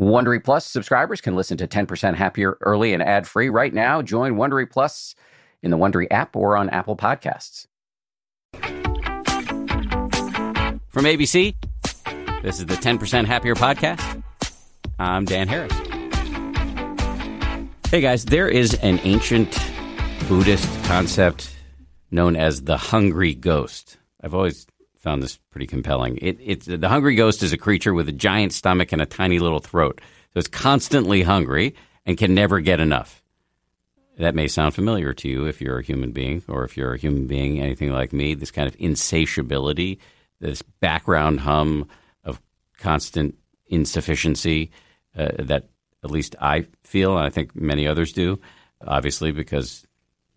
Wondery Plus subscribers can listen to 10% Happier early and ad free right now. Join Wondery Plus in the Wondery app or on Apple Podcasts. From ABC, this is the 10% Happier podcast. I'm Dan Harris. Hey guys, there is an ancient Buddhist concept known as the hungry ghost. I've always found this pretty compelling. It, it's the hungry ghost is a creature with a giant stomach and a tiny little throat, so it's constantly hungry and can never get enough. That may sound familiar to you if you're a human being, or if you're a human being anything like me. This kind of insatiability, this background hum of constant insufficiency uh, that at least I feel, and I think many others do. Obviously, because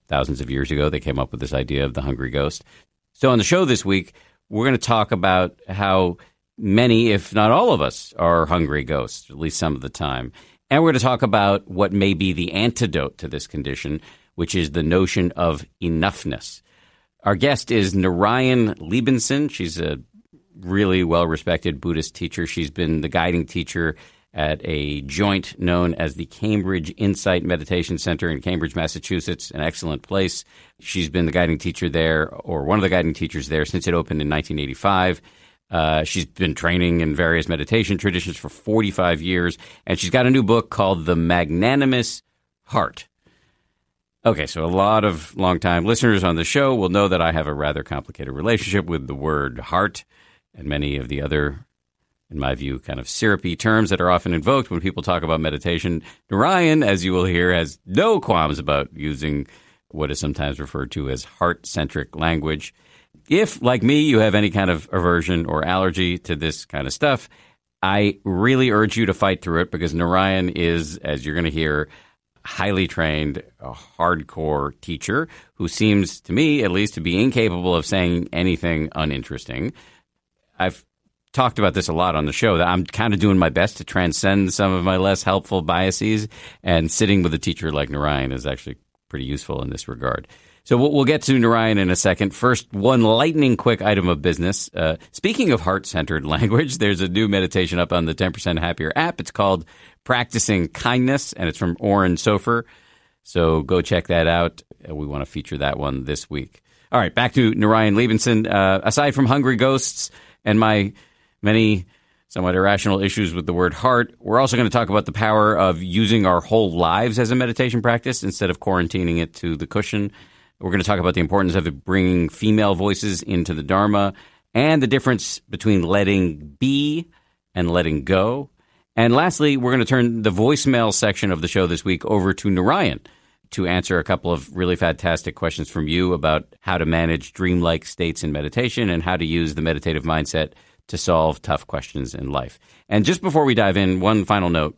thousands of years ago they came up with this idea of the hungry ghost. So on the show this week, we're going to talk about how many, if not all of us, are hungry ghosts, at least some of the time. And we're going to talk about what may be the antidote to this condition, which is the notion of enoughness. Our guest is Narayan Liebenson. She's a really well respected Buddhist teacher. She's been the guiding teacher at a joint known as the Cambridge Insight Meditation Center in Cambridge, Massachusetts, an excellent place. She's been the guiding teacher there, or one of the guiding teachers there, since it opened in 1985. Uh, she's been training in various meditation traditions for 45 years, and she's got a new book called The Magnanimous Heart. Okay, so a lot of longtime listeners on the show will know that I have a rather complicated relationship with the word heart and many of the other in my view, kind of syrupy terms that are often invoked when people talk about meditation. Narayan, as you will hear, has no qualms about using what is sometimes referred to as heart centric language. If, like me, you have any kind of aversion or allergy to this kind of stuff, I really urge you to fight through it because Narayan is, as you're going to hear, highly trained, a hardcore teacher who seems to me, at least, to be incapable of saying anything uninteresting. I've talked about this a lot on the show that I'm kind of doing my best to transcend some of my less helpful biases, and sitting with a teacher like Narayan is actually pretty useful in this regard. So we'll, get to Narayan in a second. First, one lightning quick item of business. Uh, speaking of heart centered language, there's a new meditation up on the 10% Happier app. It's called Practicing Kindness, and it's from Oren Sofer. So go check that out. Uh, we want to feature that one this week. All right, back to Narayan Liebenson. Uh, aside from Hungry Ghosts and my many somewhat irrational issues with the word heart. We're also going to talk about the power of using our whole lives as a meditation practice instead of quarantining it to the cushion. We're going to talk about the importance of bringing female voices into the Dharma and the difference between letting be and letting go. And lastly, we're going to turn the voicemail section of the show this week over to Narayan to answer a couple of really fantastic questions from you about how to manage dreamlike states in meditation and how to use the meditative mindset to solve tough questions in life. And just before we dive in, one final note.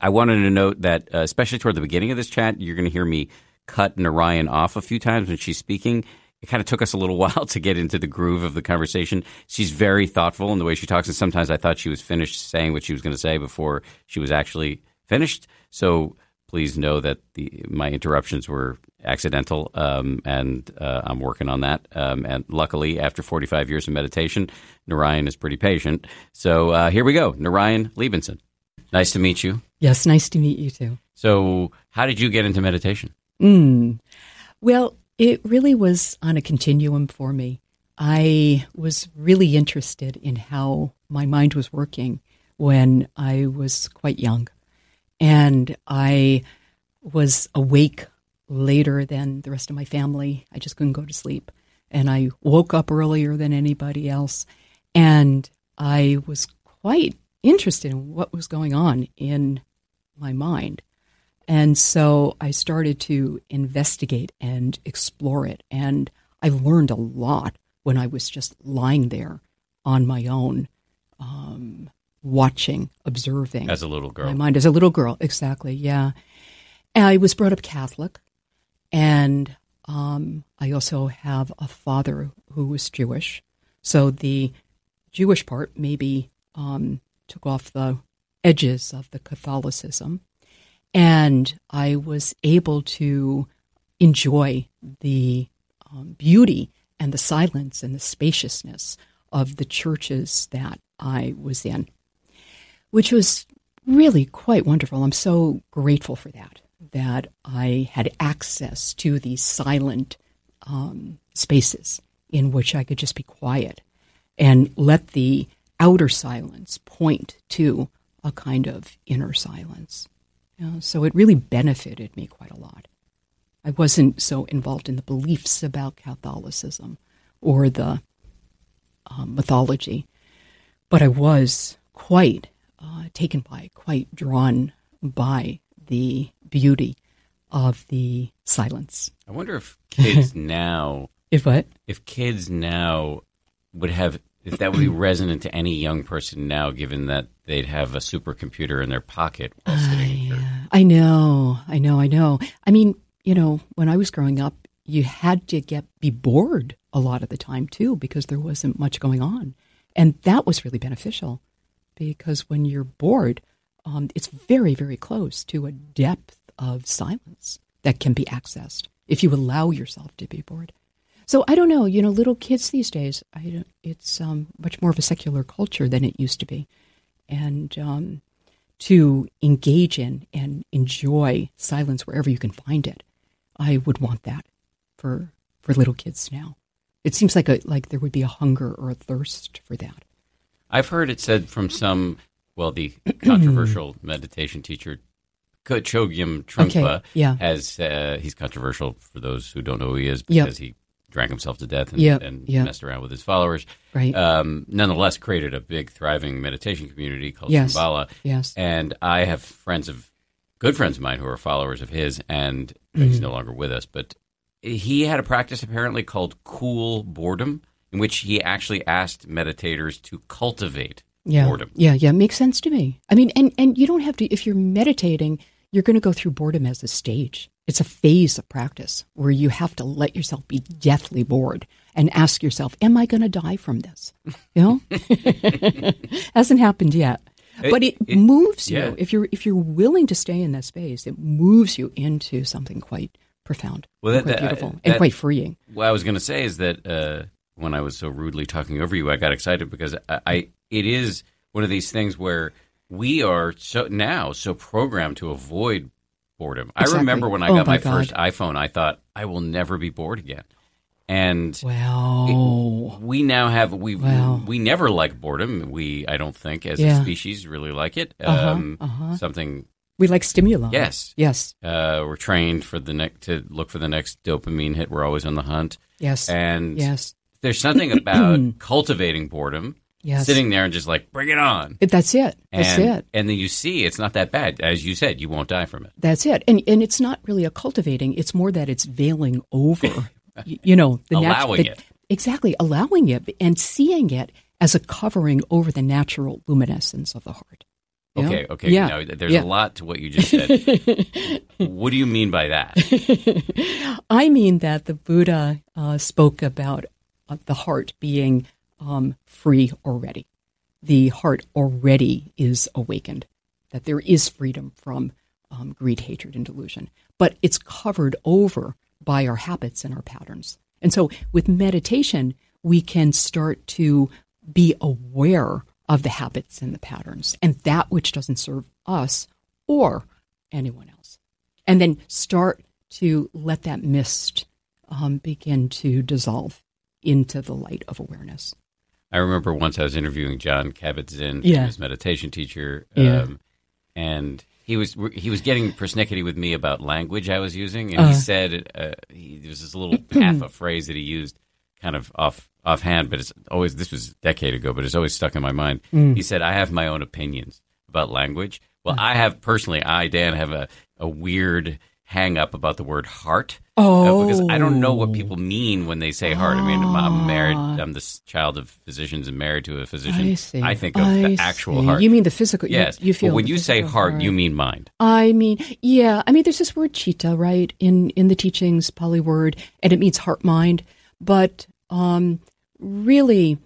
I wanted to note that, uh, especially toward the beginning of this chat, you're going to hear me cut Narayan off a few times when she's speaking. It kind of took us a little while to get into the groove of the conversation. She's very thoughtful in the way she talks, and sometimes I thought she was finished saying what she was going to say before she was actually finished. So please know that the my interruptions were accidental, um, and uh, I'm working on that. Um, and luckily, after 45 years of meditation, Narayan is pretty patient. So uh, here we go, Narayan Liebenson. Nice to meet you. Yes, nice to meet you too. So, how did you get into meditation? Mm. Well, it really was on a continuum for me. I was really interested in how my mind was working when I was quite young. And I was awake later than the rest of my family. I just couldn't go to sleep. And I woke up earlier than anybody else. And I was quite interested in what was going on in my mind. And so I started to investigate and explore it. And I learned a lot when I was just lying there on my own, um, watching, observing. As a little girl. My mind as a little girl, exactly, yeah. I was brought up Catholic, and um, I also have a father who was Jewish. So the Jewish part maybe um, took off the edges of the Catholicism. And I was able to enjoy the um, beauty and the silence and the spaciousness of the churches that I was in which was really quite wonderful. I'm so grateful for that, that I had access to these silent um, spaces in which I could just be quiet and let the outer silence point to a kind of inner silence. You know, so it really benefited me quite a lot. I wasn't so involved in the beliefs about Catholicism or the um, mythology, but I was quite uh, taken by, quite drawn by the beauty of the silence. I wonder if kids now, If what? if kids now would have, if that would be resonant to any young person now, given that they'd have a supercomputer in their pocket while sitting. I, there. uh, I know, I know, I know. I mean, you know, when I was growing up, you had to get be bored a lot of the time too because there wasn't much going on, and that was really beneficial because when you're bored, um, it's very, very close to a depth of silence that can be accessed if you allow yourself to be bored. So I don't know, you know, little kids these days, I don't, it's um, much more of a secular culture than it used to be, and um, to engage in and enjoy silence wherever you can find it. I would want that for for little kids now. It seems like a like there would be a hunger or a thirst for that. I've heard it said from some, well, the controversial meditation teacher, Chogyam Trungpa, Okay, yeah. has, uh, he's controversial for those who don't know who he is Yep. because he drank himself to death and, Yep, and yep. messed around with his followers. Right. Um, nonetheless, created a big, thriving meditation community called Yes. Shambhala. Yes. And I have friends of, good friends of mine who are followers of his, and Mm-hmm. he's no longer with us, but he had a practice apparently called cool boredom, in which he actually asked meditators to cultivate Yeah. boredom. Yeah, yeah, makes sense to me. I mean, and and you don't have to if you're meditating, you're going to go through boredom as a stage. It's a phase of practice where you have to let yourself be deathly bored and ask yourself, "Am I going to die from this?" You know, hasn't happened yet, but it, it- moves you if you're if you're willing to stay in that space. It moves you into something quite profound, Well, and that- quite that- beautiful, that- and quite freeing. What I was going to say is that uh, when I was so rudely talking over you, I got excited because I, I it is one of these things where we are so now so programmed to avoid boredom. I remember when I Oh, got my, first iPhone, I thought I will never be bored again, and Wow. we now have we Wow. we never like boredom. We I don't think as Yeah. a species really like it. Uh-huh, Um, uh-huh. Something we like stimuli. yes. Yes. Uh, we're trained for the next to look for the next dopamine hit. We're always on the hunt, Yes. and yes. there's something about cultivating boredom, Yes. sitting there and just like bring it on. That's it. That's and, it. And then you see it's not that bad. As you said, you won't die from it. That's it. And and it's not really a cultivating. It's more that it's veiling over. you know, the natu- Allowing the- it. Exactly, allowing it and seeing it as a covering over the natural luminescence of the heart. Know? Okay, okay. Yeah. Now, there's yeah. a lot to what you just said. what do you mean by that? I mean that the Buddha uh, spoke about uh, the heart being um, free already. The heart already is awakened, that there is freedom from um, greed, hatred, and delusion. But it's covered over by our habits and our patterns. And so with meditation, we can start to be aware of the habits and the patterns and that which doesn't serve us or anyone else and then start to let that mist um, begin to dissolve into the light of awareness. I remember once I was interviewing Jon Kabat-Zinn, Yeah. his meditation teacher, Yeah. um, and he was he was getting persnickety with me about language I was using, and Uh. he said uh, he, there was this little half a phrase that he used, kind of off offhand, but it's always this was a decade ago, but it's always stuck in my mind. Mm. He said, "I have my own opinions about language." Well, I have personally, I Dan have a a weird hang up about the word heart. Uh, because I don't know what people mean when they say heart. I mean, I'm- married. I'm the child of physicians and married to a physician. I see. think of I the actual see. heart. You mean the physical? yes. You, feel but when you say physical heart, you mean mind. I mean, yeah. I mean, there's this word chitta, right, in in the teachings, Pali word, and it means heart mind. But um, really,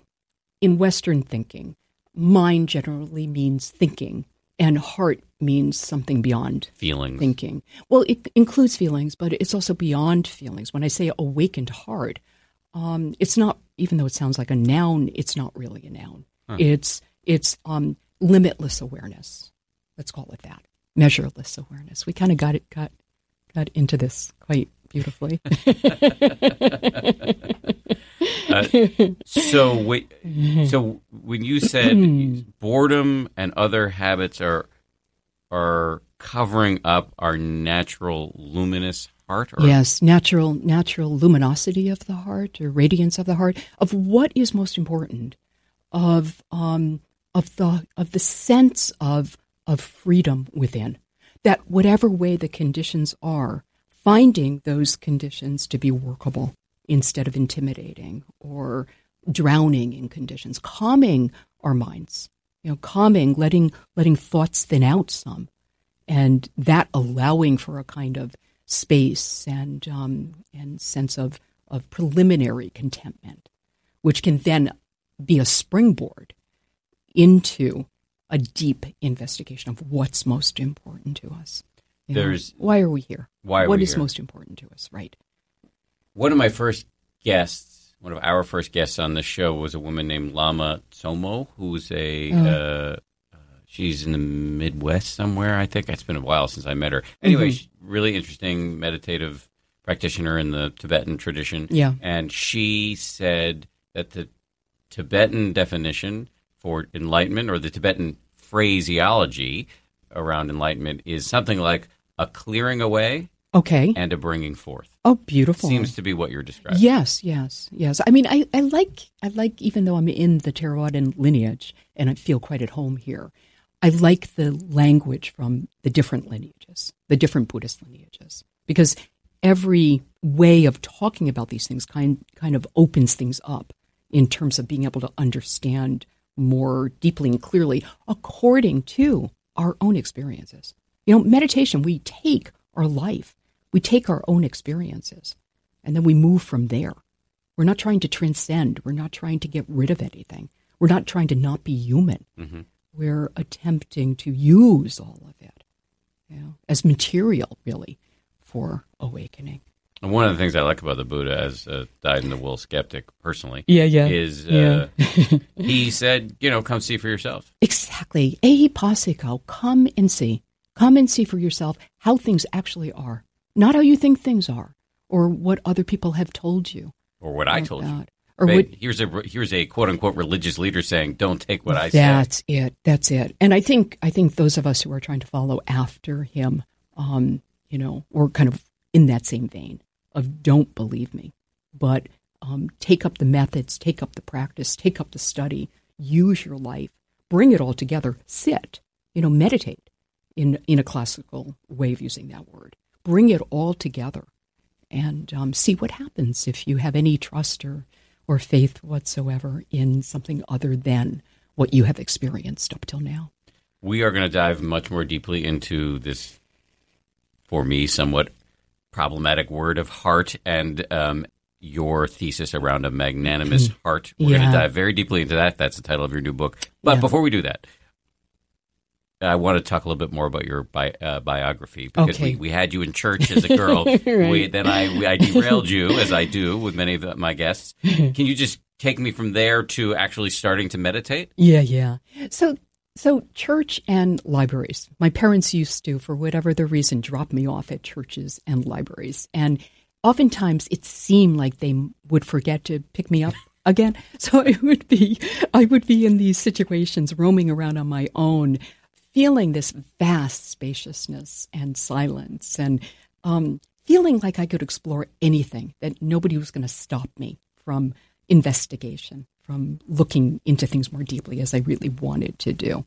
in Western thinking, mind generally means thinking, and heart means something beyond Feelings. thinking. Well, it includes feelings, but it's also beyond feelings. When I say awakened heart, um, it's not. Even though it sounds like a noun, it's not really a noun. It's it's um, limitless awareness. Let's call it that. Measureless awareness. We kind of got it got got into this quite beautifully. uh, so, wait, so when you said boredom and other habits are are covering up our natural luminous heart, or? yes, natural natural luminosity of the heart or radiance of the heart of what is most important, of um, of the of the sense of of freedom within. That whatever way the conditions are, finding those conditions to be workable instead of intimidating or drowning in conditions, calming our minds, you know, calming, letting letting thoughts thin out some, and that allowing for a kind of space and um, and sense of of preliminary contentment, which can then be a springboard into a deep investigation of what's most important to us. You There's know, why are we here? Why what is here? most important to us? Right. One of my first guests, one of our first guests on the show, was a woman named Lama Tsomo, who's a oh. uh, uh, she's in the Midwest somewhere. I think it's been a while since I met her. Anyway, mm-hmm. really interesting meditative practitioner in the Tibetan tradition. Yeah, and she said that the Tibetan definition for enlightenment or the Tibetan phraseology around enlightenment is something like a clearing away okay. and a bringing forth. Oh beautiful. Seems to be what you're describing. Yes yes yes. I mean i, I like i like even though i'm in the theravadan lineage and i feel quite at home here i like the language from the different lineages the different buddhist lineages because every way of talking about these things kind kind of opens things up in terms of being able to understand more deeply and clearly according to our own experiences. You know, meditation, we take our life, we take our own experiences, and then we move from there. We're not trying to transcend, we're not trying to get rid of anything, we're not trying to not be human. Mm-hmm. We're attempting to use all of it you know, as material, really, for awakening. And one of the things I like about the Buddha, as a dyed-in-the-wool skeptic personally, yeah, yeah, is uh, yeah. he said, you know, come see for yourself. Exactly. Ehi passiko, come and see. Come and see for yourself how things actually are, not how you think things are, or what other people have told you, or what I told you. Or what, here's a here's a quote unquote religious leader saying, "Don't take what I say." That's it. That's it. And I think I think those of us who are trying to follow after him, um, you know, we're kind of in that same vein of don't believe me, but um, take up the methods, take up the practice, take up the study, use your life, bring it all together, sit, you know, meditate in, in a classical way of using that word. Bring it all together and um, see what happens if you have any trust or, or faith whatsoever in something other than what you have experienced up till now. We are going to dive much more deeply into this, for me, somewhat problematic word of heart and um, your thesis around a magnanimous mm-hmm. heart. We're yeah. going to dive very deeply into that. That's the title of your new book. But yeah. before we do that, I want to talk a little bit more about your bi- uh, biography because okay. we, we had you in church as a girl. right. we, then I, we, I derailed you, as I do with many of the, my guests. Can you just take me from there to actually starting to meditate? Yeah, yeah. So so, church and libraries. My parents used to, for whatever the reason, drop me off at churches and libraries. And oftentimes it seemed like they would forget to pick me up again. So I would be, I would be in these situations roaming around on my own, feeling this vast spaciousness and silence and um, feeling like I could explore anything, that nobody was going to stop me from investigation from looking into things more deeply as I really wanted to do.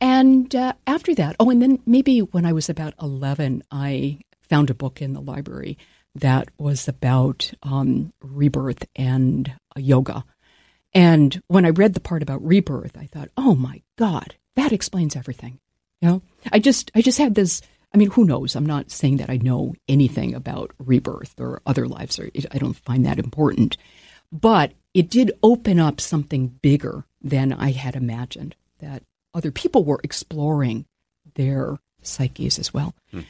And uh, after that, oh, and then maybe when I was about 11, I found a book in the library that was about um, rebirth and uh, yoga. And when I read the part about rebirth, I thought, oh my God, that explains everything. You know, I just, I just had this. I mean, who knows? I'm not saying that I know anything about rebirth or other lives, or I don't find that important. But it did open up something bigger than I had imagined that other people were exploring their psyches as well. Hmm.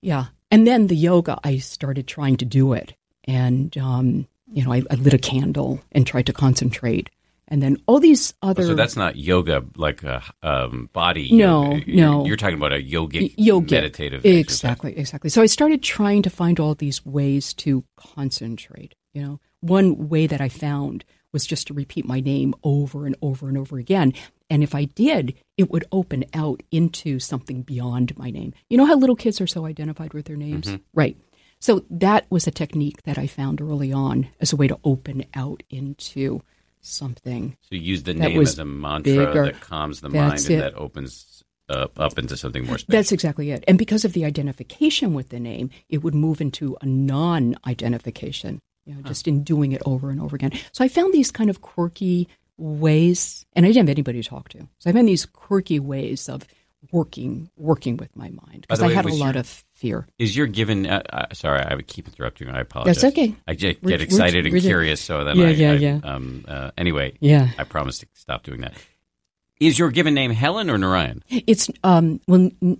Yeah. And then the yoga, I started trying to do it. And, um, you know, I, I, lit a candle and tried to concentrate And then all these other. Oh, so that's not yoga, like a um, body. No, yoga. no. You're, you're talking about a yogic, yogic. meditative. Exactly, exercise. exactly. So I started trying to find all these ways to concentrate. You know, one way that I found was just to repeat my name over and over and over again. And if I did, it would open out into something beyond my name. You know how little kids are so identified with their names? Mm-hmm. Right. So that was a technique that I found early on as a way to open out into something. So you use the name as a mantra bigger. that calms the That's mind and it. that opens up, up into something more. That's exactly it. And because of the identification with the name, it would move into a non identification, you know, just in doing it over and over again. So I found these kind of quirky ways, and I didn't have anybody to talk to. So I found these quirky ways of working working with my mind because I had a lot of fear. Is your given? Uh, uh, sorry, I would keep interrupting. I apologize. That's okay. I just We're- get excited we're- and we're- curious, so then Yeah, I, yeah, I, yeah. Um, uh, anyway, Yeah. I promise to stop doing that. Is your given name Helen or Narayan? It's um well n-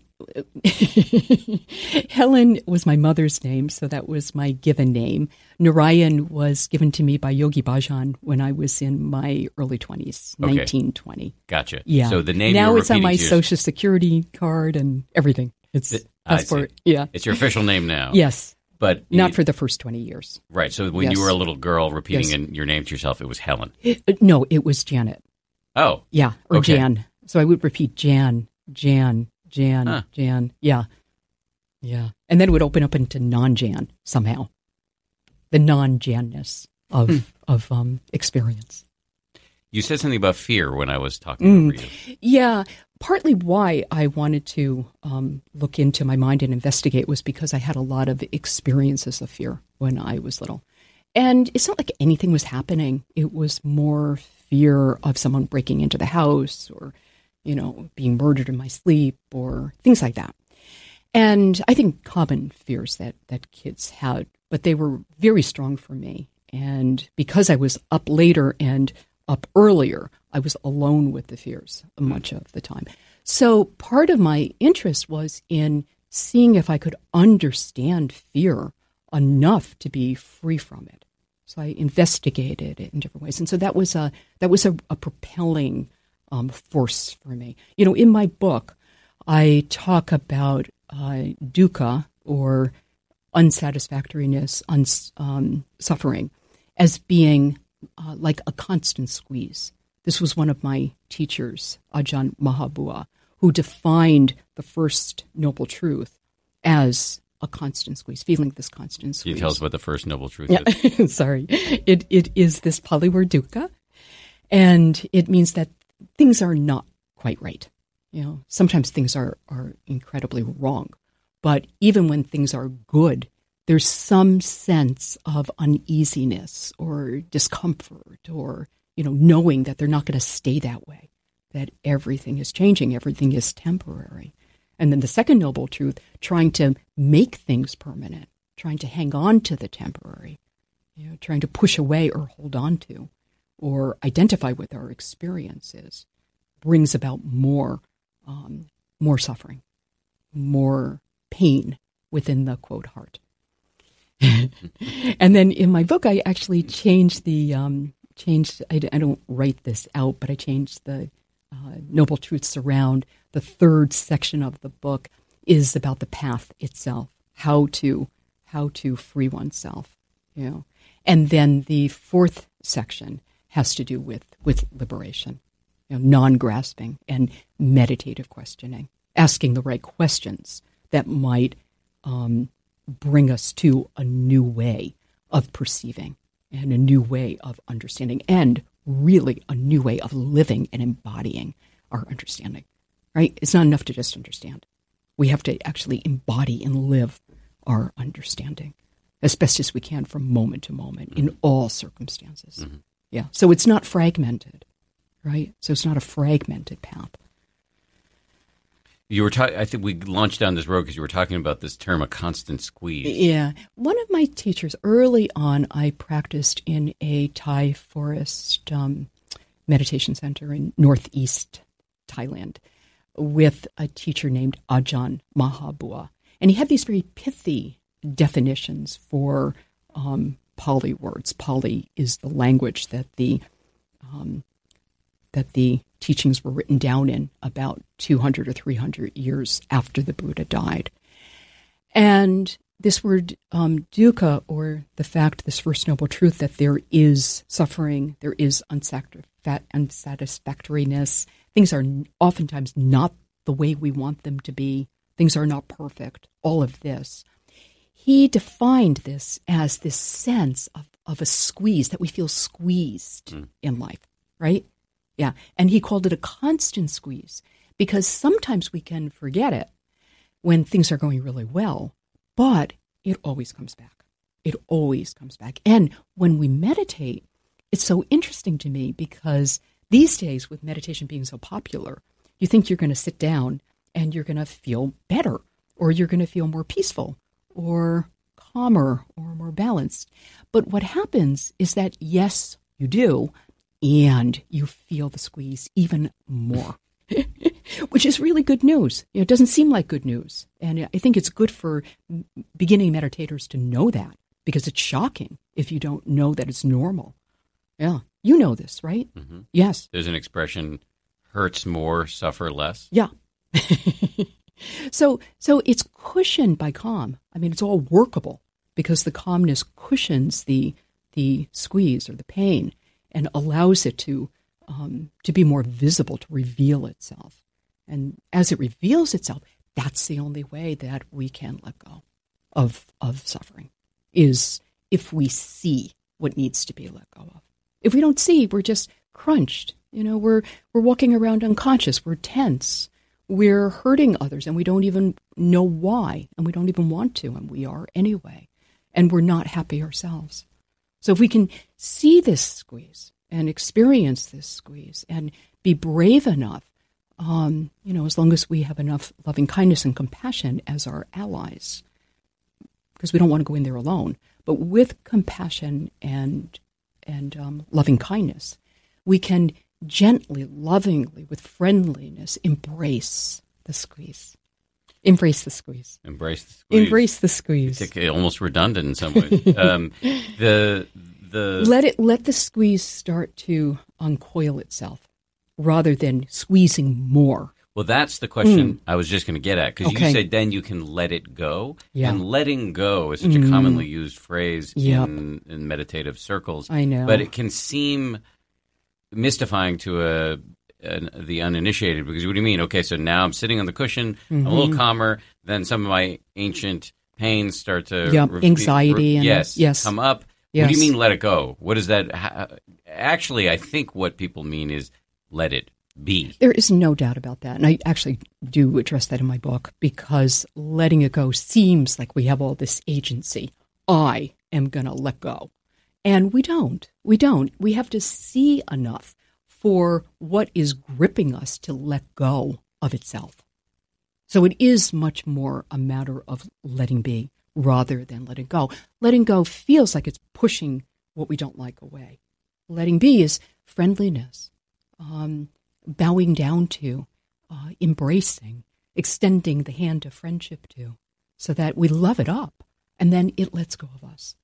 Helen was my mother's name, so that was my given name. Narayan was given to me by Yogi Bhajan when I was in my early 20s, Okay. 1920. Gotcha. Yeah. So the name now it's on my social security card and everything. It's Th- I passport. Yeah. It's your official name now. Yes. but Not you- for the first 20 years. right. So when Yes. you were a little girl repeating Yes. in your name to yourself, it was Helen. Uh, No, it was Janet. Oh, Yeah, or Okay. Jan. So I would repeat Jan, Jan, Jan, Huh. Jan. Yeah. Yeah. And then it would open up into non Jan somehow. The non Janness of Hmm. of um experience. you said something about fear when I was talking Mm. Yeah. Partly why I wanted to um, look into my mind and investigate was because I had a lot of experiences of fear when I was little. And it's not like anything was happening. It was more fear of someone breaking into the house or, you know, being murdered in my sleep or things like that. And I think common fears that, that kids had, but they were very strong for me. And because I was up later and up earlier, I was alone with the fears much of the time. So part of my interest was in seeing if I could understand fear enough to be free from it. So I investigated it in different ways, and so that was a that was a, a propelling um, force for me. You know, in my book, I talk about uh, dukkha or unsatisfactoriness, uns, um, suffering, as being uh, like a constant squeeze. This was one of my teachers, Ajahn Mahabua, who defined the first noble truth as a constant squeeze, feeling this constant Can squeeze. you tell us what the first noble truth Yeah, is? sorry. It it is this Pali word dukkha, and it means that things are not quite right. You know, sometimes things are are incredibly wrong, but even when things are good, there's some sense of uneasiness or discomfort, or you know, knowing that they're not going to stay that way, that everything is changing, everything is temporary. And then the second noble truth, trying to make things permanent, trying to hang on to the temporary, you know, trying to push away or hold on to or identify with our experiences brings about more um, more suffering, more pain within the quote heart. and then in my book, I actually changed the um, changed. I, I don't write this out, but I changed the uh, noble truths around. The third section of the book is about the path itself, how to how to free oneself, you know. And then the fourth section has to do with with liberation, you know, non-grasping and meditative questioning, asking the right questions that might um, bring us to a new way of perceiving and a new way of understanding and really a new way of living and embodying our understanding right? It's not enough to just understand. We have to actually embody and live our understanding as best as we can from moment to moment in mm-hmm. all circumstances. Mm-hmm. Yeah. So it's not fragmented right? So it's not a fragmented path You were talking. I think we launched down this road because you were talking about this term, a constant squeeze. Yeah. One of my teachers, early on, I practiced in a Thai forest um, meditation center in northeast Thailand with a teacher named Ajahn Mahabua. And he had these very pithy definitions for um, Pali words. Pali is the language that the um, that the teachings were written down in about 200 or 300 years after the Buddha died. And this word um, dukkha, or the fact, this first noble truth that there is suffering, there is unsatisfactoriness, things are oftentimes not the way we want them to be, things are not perfect, all of this. He defined this as this sense of, of a squeeze, that we feel squeezed mm. in life, right? Yeah. And he called it a constant squeeze because sometimes we can forget it when things are going really well, but it always comes back. It always comes back. And when we meditate, it's so interesting to me because these days, with meditation being so popular, you think you're going to sit down and you're going to feel better, or you're going to feel more peaceful, or calmer, or more balanced. But what happens is that, yes, you do, and you feel the squeeze even more. Which is really good news. It doesn't seem like good news. And I think it's good for beginning meditators to know that because it's shocking if you don't know that it's normal. Yeah. You know this, right? Mm-hmm. Yes. There's an expression hurts more, suffer less. Yeah. so so it's cushioned by calm. I mean, it's all workable because the calmness cushions the the squeeze or the pain and allows it to um, to be more visible, to reveal itself. And as it reveals itself, that's the only way that we can let go of of suffering. Is if we see what needs to be let go of. If we don't see, we're just crunched. You know, we're we're walking around unconscious. We're tense. We're hurting others, and we don't even know why, and we don't even want to, and we are anyway, and we're not happy ourselves. So if we can see this squeeze and experience this squeeze and be brave enough, um, you know, as long as we have enough loving kindness and compassion as our allies, because we don't want to go in there alone, but with compassion and and um, loving kindness, we can gently, lovingly, with friendliness, embrace the squeeze. Embrace the squeeze. Embrace the squeeze. Embrace the squeeze. It's almost redundant in some ways. um, the the let it let the squeeze start to uncoil itself, rather than squeezing more. Well, that's the question mm. I was just going to get at because okay. you said then you can let it go. Yeah. And letting go is such mm. a commonly used phrase yep. in, in meditative circles. I know. But it can seem mystifying to a, a, the uninitiated because what do you mean? Okay, so now I'm sitting on the cushion, mm-hmm. I'm a little mm-hmm. calmer. Then some of my ancient pains start to yep. Re- anxiety re- and yes, yes, come up. Yes. What do you mean let it go? What is that? Actually, I think what people mean is let it be. There is no doubt about that. And I actually do address that in my book because letting it go seems like we have all this agency. I am going to let go. And we don't. We don't. We have to see enough for what is gripping us to let go of itself. So it is much more a matter of letting be rather than letting go. Letting go feels like it's pushing what we don't like away. Letting be is friendliness, um, bowing down to, uh, embracing, extending the hand of friendship to, so that we love it up and then it lets go of us.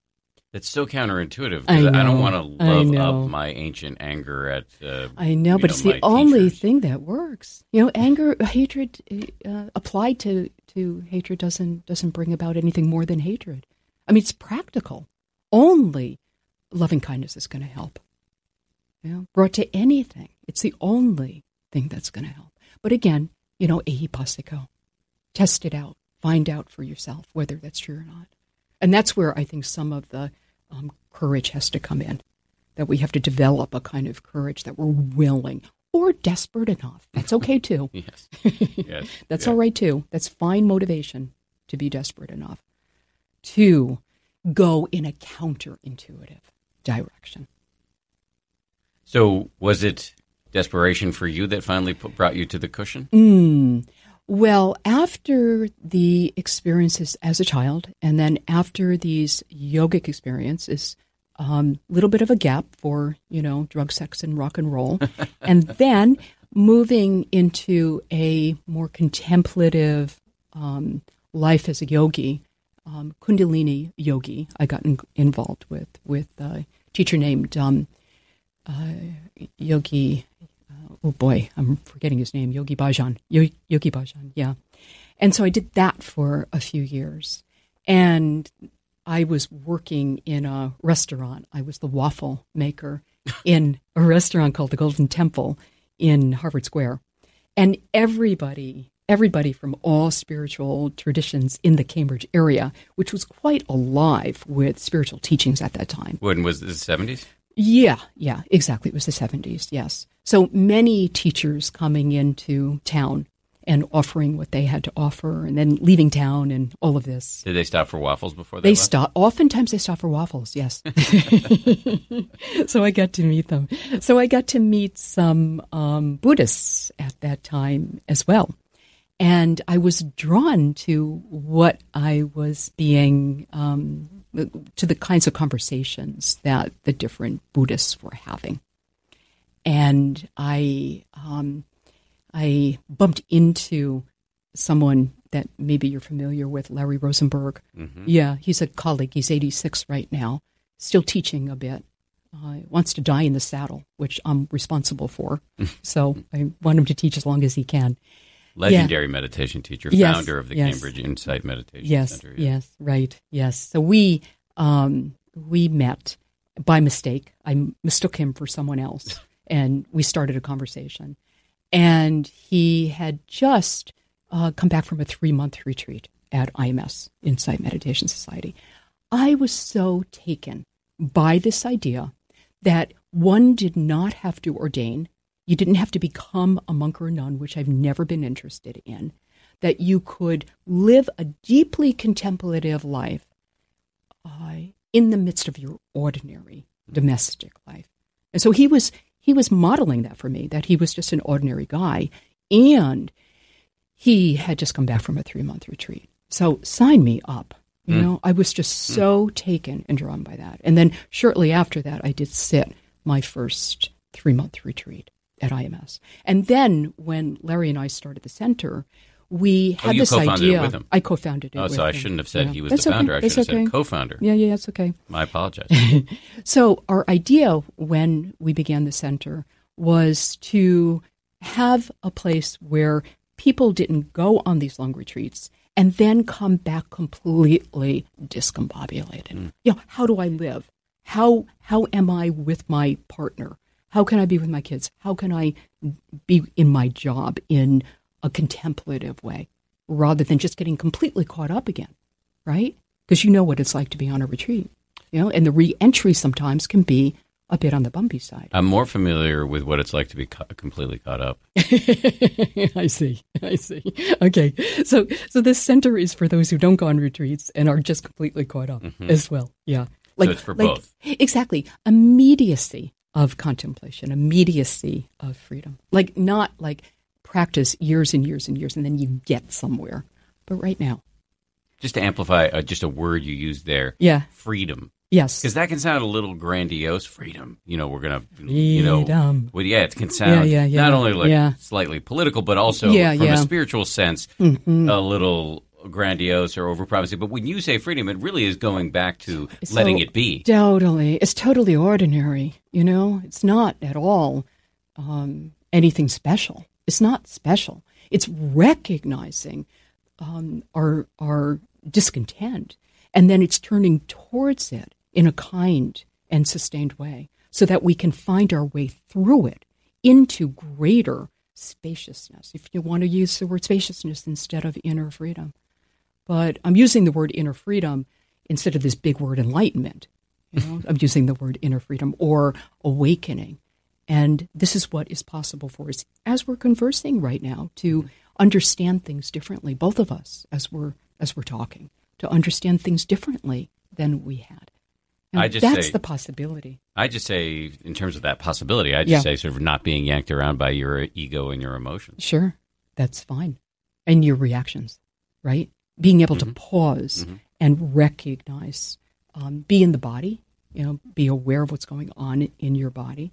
It's so counterintuitive I, I, don't want to love up my ancient anger at. Uh, I know, but know, it's the only thing that works. You know, anger, hatred uh, applied to to hatred doesn't doesn't bring about anything more than hatred. I mean, it's practical. Only loving kindness is going to help. You know, brought to anything, it's the only thing that's going to help. But again, you know, ehipassiko. Test it out. Find out for yourself whether that's true or not. And that's where I think some of the um, courage has to come in. That we have to develop a kind of courage that we're willing or desperate enough. That's okay too. yes. yes. That's yeah. all right too. That's fine motivation to be desperate enough to go in a counterintuitive direction. So, was it desperation for you that finally put, brought you to the cushion? Mm. Well, after the experiences as a child, and then after these yogic experiences, a um, little bit of a gap for you know drug, sex, and rock and roll, and then moving into a more contemplative um, life as a yogi, um, Kundalini yogi. I got in, involved with with a teacher named um, uh, Yogi oh boy, I'm forgetting his name, Yogi Bhajan. Yogi Bhajan, yeah. And so I did that for a few years. And I was working in a restaurant. I was the waffle maker in a restaurant called the Golden Temple in Harvard Square. And everybody, everybody from all spiritual traditions in the Cambridge area, which was quite alive with spiritual teachings at that time. When was this, 70s? Yeah, yeah, exactly. It was the 70s, yes. So many teachers coming into town and offering what they had to offer and then leaving town and all of this. Did they stop for waffles before they, they stop oftentimes they stop for waffles, yes. so I got to meet them. So I got to meet some um, Buddhists at that time as well. And I was drawn to what I was being um, to the kinds of conversations that the different Buddhists were having. And I um, I bumped into someone that maybe you're familiar with, Larry Rosenberg. Mm-hmm. Yeah, he's a colleague. He's 86 right now, still teaching a bit. Uh, wants to die in the saddle, which I'm responsible for. so I want him to teach as long as he can. Legendary yeah. meditation teacher, yes, founder of the yes. Cambridge Insight Meditation yes, Center. Yes, yes, right, yes. So we um, we met by mistake. I mistook him for someone else, and we started a conversation and he had just uh, come back from a three month retreat at IMS, Insight Meditation Society. I was so taken by this idea that one did not have to ordain, you didn't have to become a monk or a nun, which I've never been interested in, that you could live a deeply contemplative life uh, in the midst of your ordinary domestic life. And so he was he was modeling that for me, that he was just an ordinary guy. And he had just come back from a three month retreat. So sign me up. You mm. know, I was just hmm. so mm. taken and drawn by that. And then shortly after that, I did sit my first three month retreat at IMS. And then when Larry and I started the center, we oh, had oh, this idea. I co-founded it. Oh, so I him. shouldn't have said yeah. he was that's the founder. Okay. I should it's have okay. said co-founder. Yeah, yeah, that's okay. I apologize. so our idea when we began the center was to have a place where people didn't go on these long retreats and then come back completely discombobulated. Mm. You know, how do I live? How how am I with my partner? How can I be with my kids? How can I be in my job in a contemplative way rather than just getting completely caught up again, right? Because you know what it's like to be on a retreat, you know, and the reentry sometimes can be a bit on the bumpy side. I'm more familiar with what it's like to be ca- completely caught up. I see. I see. Okay. So so this center is for those who don't go on retreats and are just completely caught up mm-hmm. as well. Yeah. Like, so it's for like, both. Exactly. Immediacy of contemplation, immediacy of freedom. Like not like practice years and years and years and then you get somewhere. But right now. Just to amplify uh, just a word you used there. Yeah. Freedom. Yes, because that can sound a little grandiose. Freedom, you know, we're gonna, you know, well, yeah, it can sound yeah, yeah, yeah, not only like yeah. slightly political, but also yeah, from yeah. a spiritual sense, mm-hmm. a little grandiose or overpromising. But when you say freedom, it really is going back to so, letting it be. Totally, it's totally ordinary. You know, it's not at all um, anything special. It's not special. It's recognizing um, our our discontent, and then it's turning towards it in a kind and sustained way so that we can find our way through it into greater spaciousness. If you want to use the word spaciousness instead of inner freedom. But I'm using the word inner freedom instead of this big word enlightenment. You know? I'm using the word inner freedom or awakening. And this is what is possible for us as we're conversing right now to understand things differently, both of us as we're as we're talking, to understand things differently than we had. I just that's say, the possibility. I just say, in terms of that possibility, I just Yeah. say sort of not being yanked around by your ego and your emotions. Sure, that's fine. And your reactions, right? Being able to pause Mhm. and recognize, um, be in the body, you know, be aware of what's going on in your body,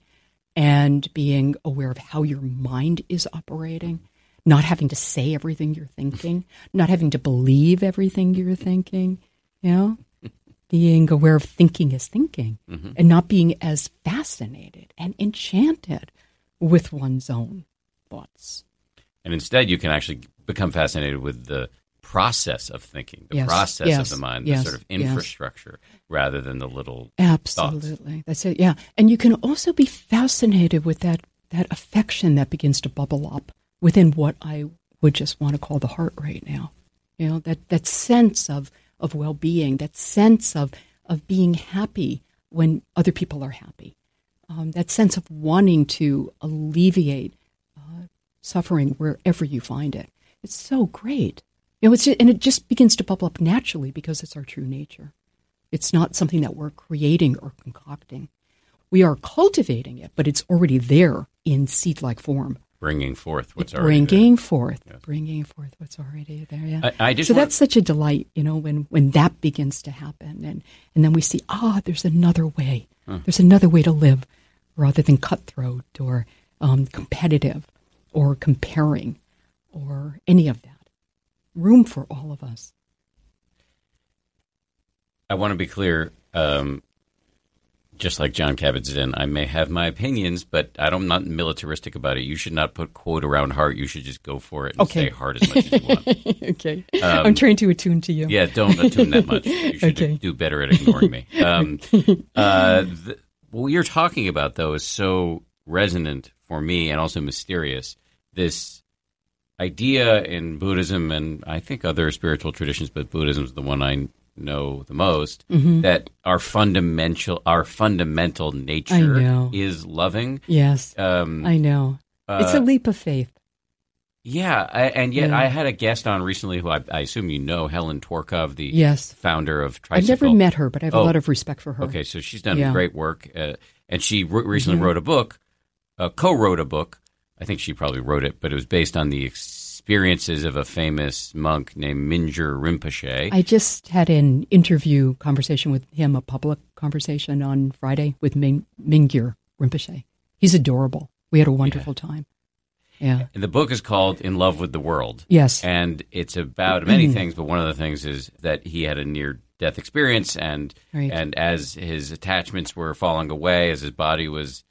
and being aware of how your mind is operating, not having to say everything you're thinking, not having to believe everything you're thinking, you know, being aware of thinking as thinking Mhm. and not being as fascinated and enchanted with one's own thoughts. And instead, you can actually become fascinated with the process of thinking, the Yes, process yes, of the mind, yes, the sort of infrastructure, rather than the little Absolutely. That's it. Yeah. And you can also be fascinated with that, that affection that begins to bubble up within what I would just want to call the heart right now. You know, that, that sense of, of well being, that sense of, of being happy when other people are happy, um, that sense of wanting to alleviate uh, suffering wherever you find it. It's so great. You know, it's and it just begins to bubble up naturally because it's our true nature. It's not something that we're creating or concocting. We are cultivating it, but it's already there in seed-like form, bringing forth what's already there. bringing forth, bringing forth what's already there. Yeah. I, I just so want- that's such a delight, you know, when when that begins to happen, and and then we see, ah, there's another way. There's another way to live, rather than cutthroat or um, competitive or comparing or any of that. Room for all of us. I want to be clear. Um, just like Jon Kabat-Zinn, I may have my opinions, but I don't, I'm not militaristic about it. You should not put quote around heart. You should just go for it and Okay. say heart as much as you want. okay, I'm trying to attune to you. Um, Yeah, don't attune that much. You should Okay. do better at ignoring me. Um, uh, the, what you're talking about, though, is so resonant for me and also mysterious. This idea in Buddhism and I think other spiritual traditions, but Buddhism is the one I know the most, Mm-hmm. that our fundamental our fundamental nature I know. is loving. Yes, Um, I know. it's a leap of faith. yeah, I, and yet Yeah. I had a guest on recently who I, I assume you know, Helen Tworkov, the Yes. founder of Tricycle. I've never met her, but I have Oh. a lot of respect for her. Okay, so she's done Yeah. great work, uh, and she re- recently Mm-hmm. wrote a book, uh, co-wrote a book. I think she probably wrote it, but it was based on the experiences of a famous monk named Mingyur Rinpoche. I just had an interview conversation with him, a public conversation on Friday with Ming, Mingyur Rinpoche. He's adorable. We had a wonderful time. Yeah. and the book is called "In Love with the World." Yes. and it's about many mm-hmm. things, but one of the things is that he had a near-death experience, and Right. and as his attachments were falling away, as his body was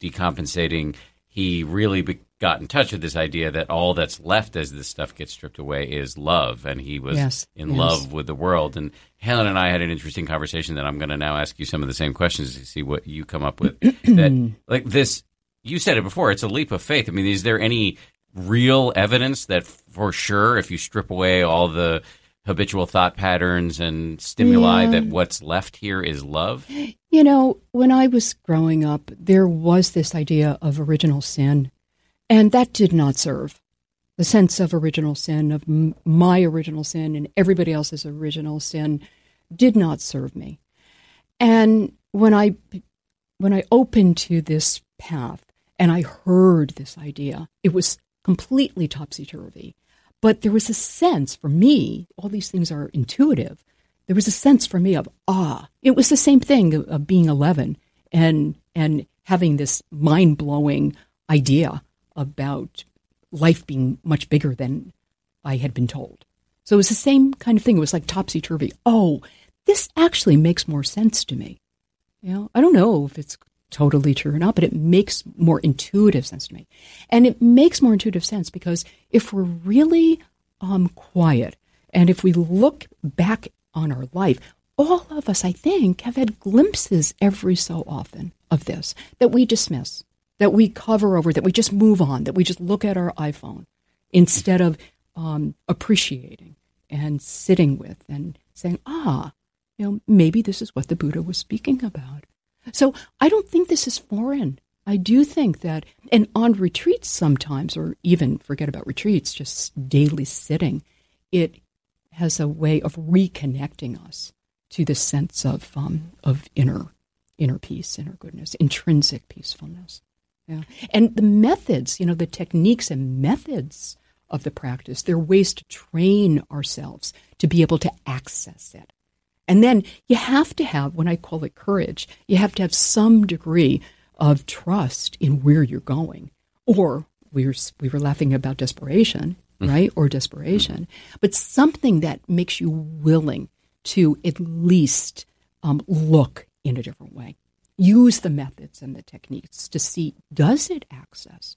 decompensating, he really be- got in touch with this idea that all that's left as this stuff gets stripped away is love, and he was Yes, in yes. love with the world. And Helen and I had an interesting conversation that I'm going to now ask you some of the same questions to see what you come up with. that like this, you said it before. It's a leap of faith. I mean, is there any real evidence that for sure, if you strip away all the habitual thought patterns and stimuli, Yeah. that what's left here is love? You know, when I was growing up, there was this idea of original sin, and that did not serve. The sense of original sin, of m- my original sin and everybody else's original sin, did not serve me. And when I when I opened to this path and I heard this idea, it was completely topsy turvy. But there was a sense for me, all these things are intuitive. There was a sense for me of ah. It was the same thing of, of being 11 and and having this mind blowing idea about life being much bigger than I had been told. So it was the same kind of thing. It was like topsy turvy. Oh, this actually makes more sense to me. You know, I don't know if it's totally true or not, but it makes more intuitive sense to me. And it makes more intuitive sense because if we're really um, quiet and if we look back on our life, all of us, I think, have had glimpses every so often of this that we dismiss, that we cover over, that we just move on, that we just look at our iPhone instead of um, appreciating and sitting with and saying, ah, you know, maybe this is what the Buddha was speaking about. So I don't think this is foreign. I do think that, and on retreats sometimes, or even forget about retreats, just daily sitting, it has a way of reconnecting us to the sense of um, of inner inner peace, inner goodness, intrinsic peacefulness. Yeah. And the methods, you know, the techniques and methods of the practice, they're ways to train ourselves to be able to access it. And then you have to have, when I call it courage, you have to have some degree of trust in where you're going. Or we were, we were laughing about desperation, right? Or desperation, but something that makes you willing to at least um, look in a different way. use the methods and the techniques to see does it access,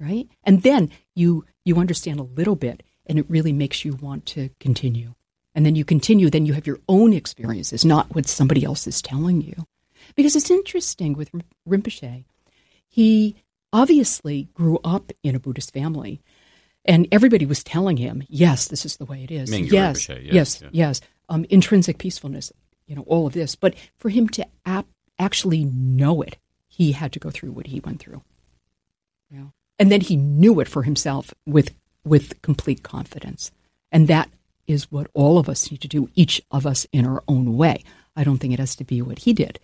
right? And then you you understand a little bit, and it really makes you want to continue. And then you continue. Then you have your own experiences, not what somebody else is telling you. Because it's interesting with Rinpoche, he obviously grew up in a Buddhist family, and everybody was telling him, "Yes, this is the way it is. Yes, yes, yes, yeah. yes. Um, intrinsic peacefulness, you know, all of this." But for him to ap- actually know it, he had to go through what he went through. Yeah. And then he knew it for himself with with complete confidence. And that is what all of us need to do, each of us in our own way. I don't think it has to be what he did.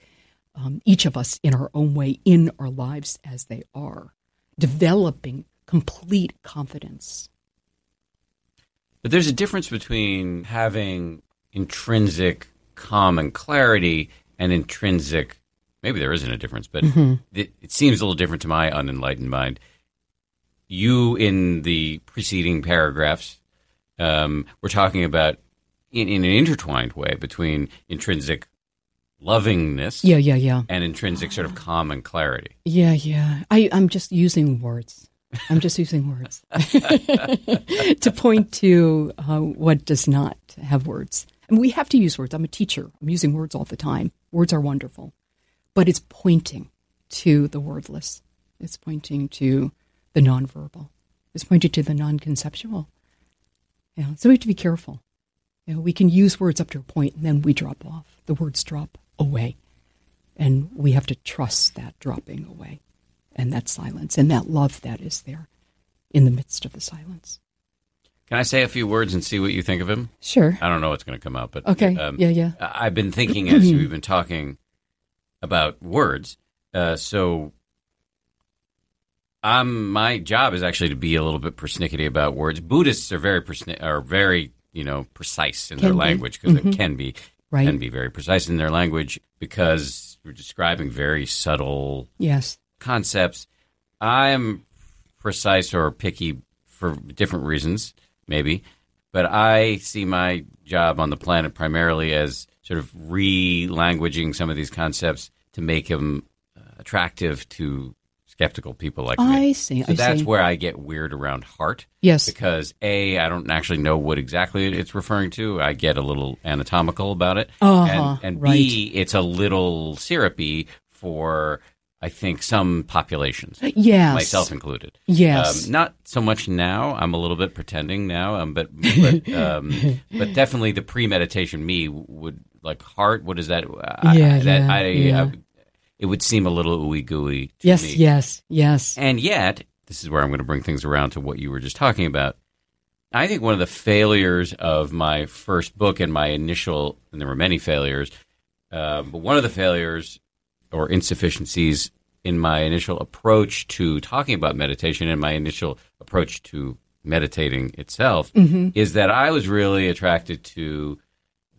Um, each of us in our own way, in our lives as they are, developing complete confidence. But there's a difference between having intrinsic calm and clarity and intrinsic. Maybe there isn't a difference, but it, it seems a little different to my unenlightened mind. You, in the preceding paragraphs, um, we're talking about in, in an intertwined way between intrinsic lovingness Yeah, yeah, yeah. and intrinsic sort of calm and clarity. Yeah, yeah. I, I'm just using words. I'm just using words to point to uh, what does not have words. And we have to use words. I'm a teacher. I'm using words all the time. Words are wonderful, but it's pointing to the wordless. It's pointing to the nonverbal. It's pointing to the non-conceptual. Yeah, so we have to be careful. You know, we can use words up to a point, and then we drop off. The words drop away, and we have to trust that dropping away, and that silence, and that love that is there in the midst of the silence. Can I say a few words and see what you think of him? Sure. I don't know what's going to come out, but Okay. um, yeah, yeah. I've been thinking as we've been talking about words. Uh, so, I'm my job is actually to be a little bit persnickety about words. Buddhists are very persni- are very you know precise in their be. language because they can be Right. can be very precise in their language because we're describing very subtle Yes. Concepts. I'm precise or picky for different reasons, maybe, but I see my job on the planet primarily as sort of re-languaging some of these concepts to make them uh, attractive to skeptical people like me. I see. So I that's see. where I get weird around heart Yes. because a I don't actually know what exactly it's referring to. I get a little anatomical about it, Uh-huh, and, and right. b it's a little syrupy for I think some populations, Yes. myself included. Yes. Um, not so much now. I'm a little bit pretending now, um, but but, um, but definitely the premeditation me would like heart. What is that? I, Yeah, that yeah, I, yeah. It would seem a little ooey gooey yes. me. Yes. Yes. And yet, this is where I'm going to bring things around to what you were just talking about. I think one of the failures of my first book and my initial, and there were many failures, uh, but one of the failures or insufficiencies in my initial approach to talking about meditation and my initial approach to meditating itself mm-hmm. is that I was really attracted to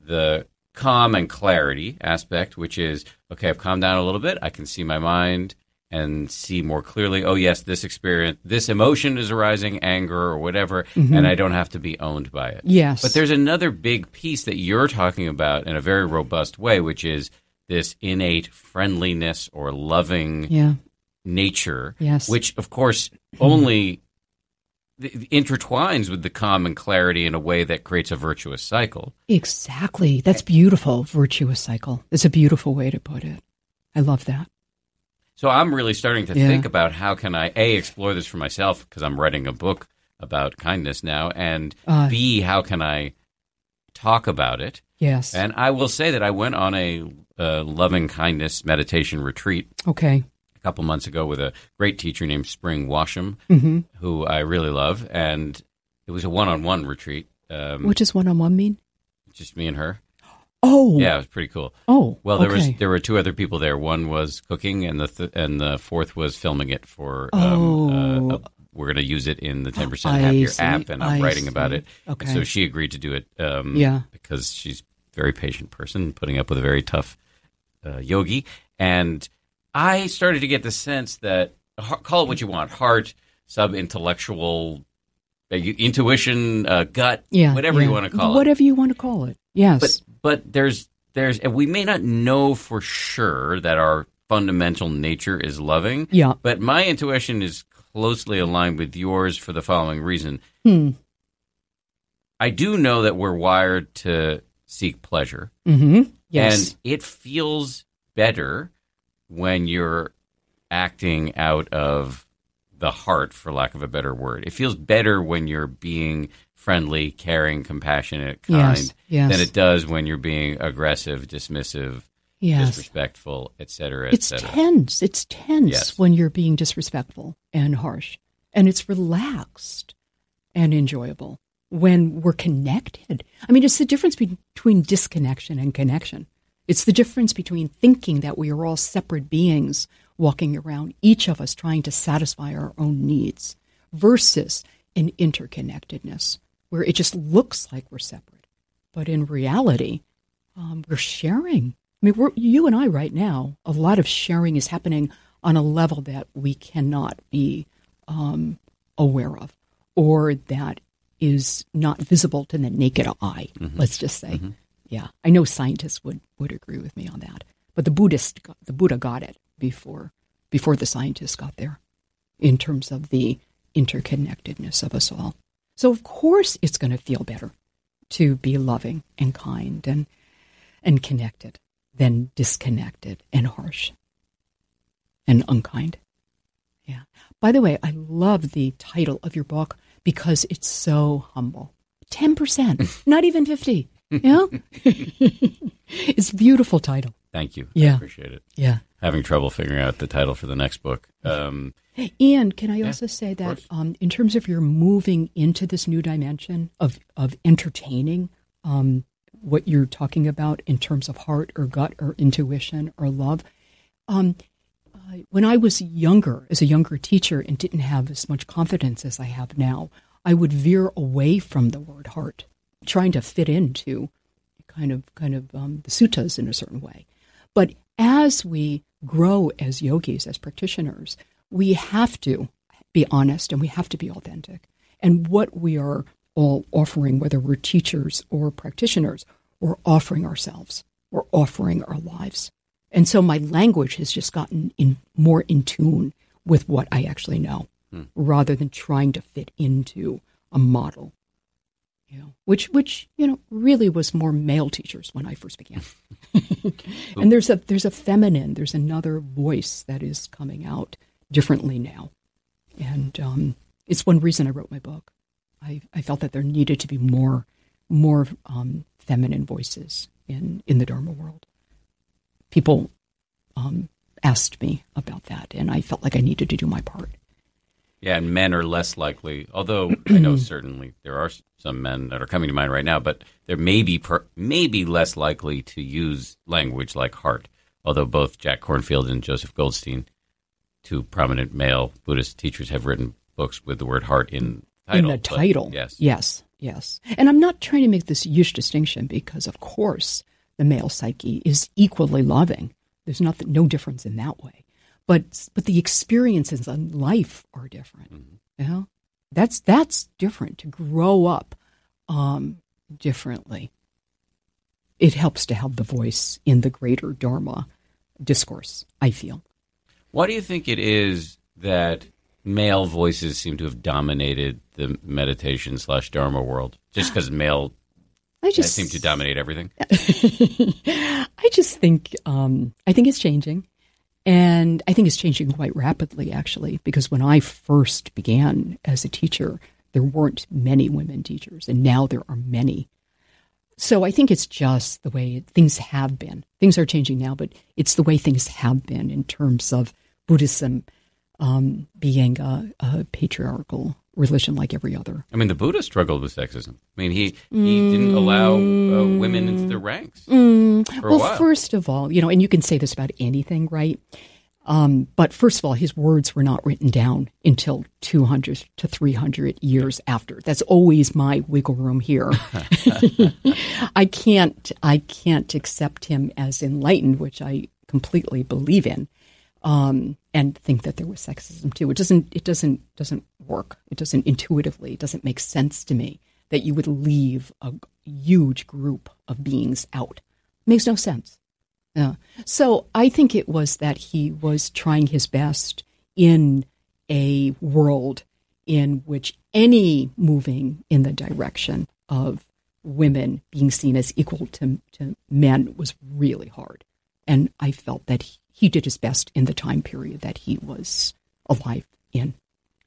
the calm and clarity aspect, which is okay, I've calmed down a little bit. I can see my mind and see more clearly. Oh, yes, this experience, this emotion is arising, anger or whatever, mm-hmm. and I don't have to be owned by it. Yes. But there's another big piece that you're talking about in a very robust way, which is this innate friendliness or loving Yeah. nature, Yes. which of course only intertwines with the calm and clarity in a way that creates a virtuous cycle. Exactly. That's beautiful. Virtuous cycle. It's a beautiful way to put it. I love that. So I'm really starting to Yeah. think about how can I a explore this for myself because I'm writing a book about kindness now, and Uh, b how can I talk about it? Yes. And I will say that I went on a uh, loving kindness meditation retreat okay. a couple months ago with a great teacher named Spring Washam, hmm who I really love, and it was a one-on-one retreat, um, What does one-on-one mean? just me and her. Oh. Yeah, it was pretty cool. Oh. Well, there was there were two other people there. One was cooking, and the th- and the fourth was filming it for. Oh. Um, uh, uh, we're going to use it in the ten percent I happier see. app, and I'm I writing about it. Okay. So she agreed to do it. Um, Yeah. because she's a very patient person, putting up with a very tough uh, yogi, and I started to get the sense that call it what you want, heart, sub intellectual. Uh, intuition, uh, gut, yeah. whatever you want to call it. Whatever you want to call it. Yes. But but there's there's and we may not know for sure that our fundamental nature is loving. Yeah. But my intuition is closely aligned with yours for the following reason. Hmm. I do know that we're wired to seek pleasure. Mm-hmm. Yes. And it feels better when you're acting out of the heart, for lack of a better word. It feels better when you're being friendly, caring, compassionate, kind Yes, yes. than it does when you're being aggressive, dismissive, yes. disrespectful, et cetera, et It's tense. It's tense Yes. when you're being disrespectful and harsh. And it's relaxed and enjoyable when we're connected. I mean, it's the difference between disconnection and connection. It's the difference between thinking that we are all separate beings walking around, each of us trying to satisfy our own needs, versus an interconnectedness where it just looks like we're separate. But in reality, um, we're sharing. I mean, you and I right now, a lot of sharing is happening on a level that we cannot be um, aware of, or that is not visible to the naked eye. Mm-hmm. Let's just say, mm-hmm. yeah. I know scientists would would agree with me on that, but the Buddhist, the Buddha got it before before the scientists got there, in terms of the interconnectedness of us all. So of course, it's going to feel better to be loving and kind and and connected than disconnected and harsh and unkind. Yeah. By the way, I love the title of your book because it's so humble. 10%, not even 50. Yeah. it's a beautiful title. Thank you. Yeah. I Yeah. appreciate it. Yeah. Having trouble figuring out the title for the next book. Um, Ian, can I also say that um, in terms of your moving into this new dimension of, of entertaining um, what you're talking about in terms of heart or gut or intuition or love, um, when I was younger, as a younger teacher and didn't have as much confidence as I have now, I would veer away from the word heart, trying to fit into kind of kind of um, the suttas in a certain way. But as we grow as yogis, as practitioners, we have to be honest and we have to be authentic. And what we are all offering, whether we're teachers or practitioners, we're offering ourselves, we're offering our lives. And so my language has just gotten in more in tune with what I actually know, rather than trying to fit into a model you know, which which you know really was more male teachers when I first began. and there's a there's a feminine, there's another voice that is coming out differently now, and um, it's one reason I wrote my book. I, I felt that there needed to be more more um, feminine voices in in the Dharma world. People um, asked me about that, and I felt like I needed to do my part. Yeah, and men are less likely. Although I know certainly there are some men that are coming to mind right now, but they're maybe per, maybe less likely to use language like heart. Although both Jack Kornfield and Joseph Goldstein, two prominent male Buddhist teachers, have written books with the word heart in title. in the but title. yes, Yes, yes. And I'm not trying to make this huge distinction because, of course, the male psyche is equally loving. There's nothing, no difference in that way. But but the experiences in life are different. You know, that's that's different. To grow up um, differently, it helps to have the voice in the greater Dharma discourse. I feel. Why do you think it is that male voices seem to have dominated the meditation slash Dharma world? Just because male I that just seem to dominate everything. I just think um, I think it's changing, and I think it's changing quite rapidly, actually. Because when I first began as a teacher, there weren't many women teachers, and now there are many. So I think it's just the way things have been. Things are changing now, but it's the way things have been in terms of Buddhism um, being a, a patriarchal religion like every other. I mean, the Buddha struggled with sexism. I mean, he he didn't allow uh, women into the ranks for a Mm. well, while. first of all, you know, and you can say this about anything, right? Um, but first of all, his words were not written down until 200 to 300 years after. That's always my wiggle room here. I can't, I can't accept him as enlightened, which I completely believe in, um, and think that there was sexism too. It doesn't, it doesn't, doesn't work. It doesn't intuitively. It doesn't make sense to me that you would leave a huge group of beings out. makes no sense. Yeah. So I think it was that he was trying his best in a world in which any moving in the direction of women being seen as equal to, to men was really hard. And I felt that he, he did his best in the time period that he was alive in.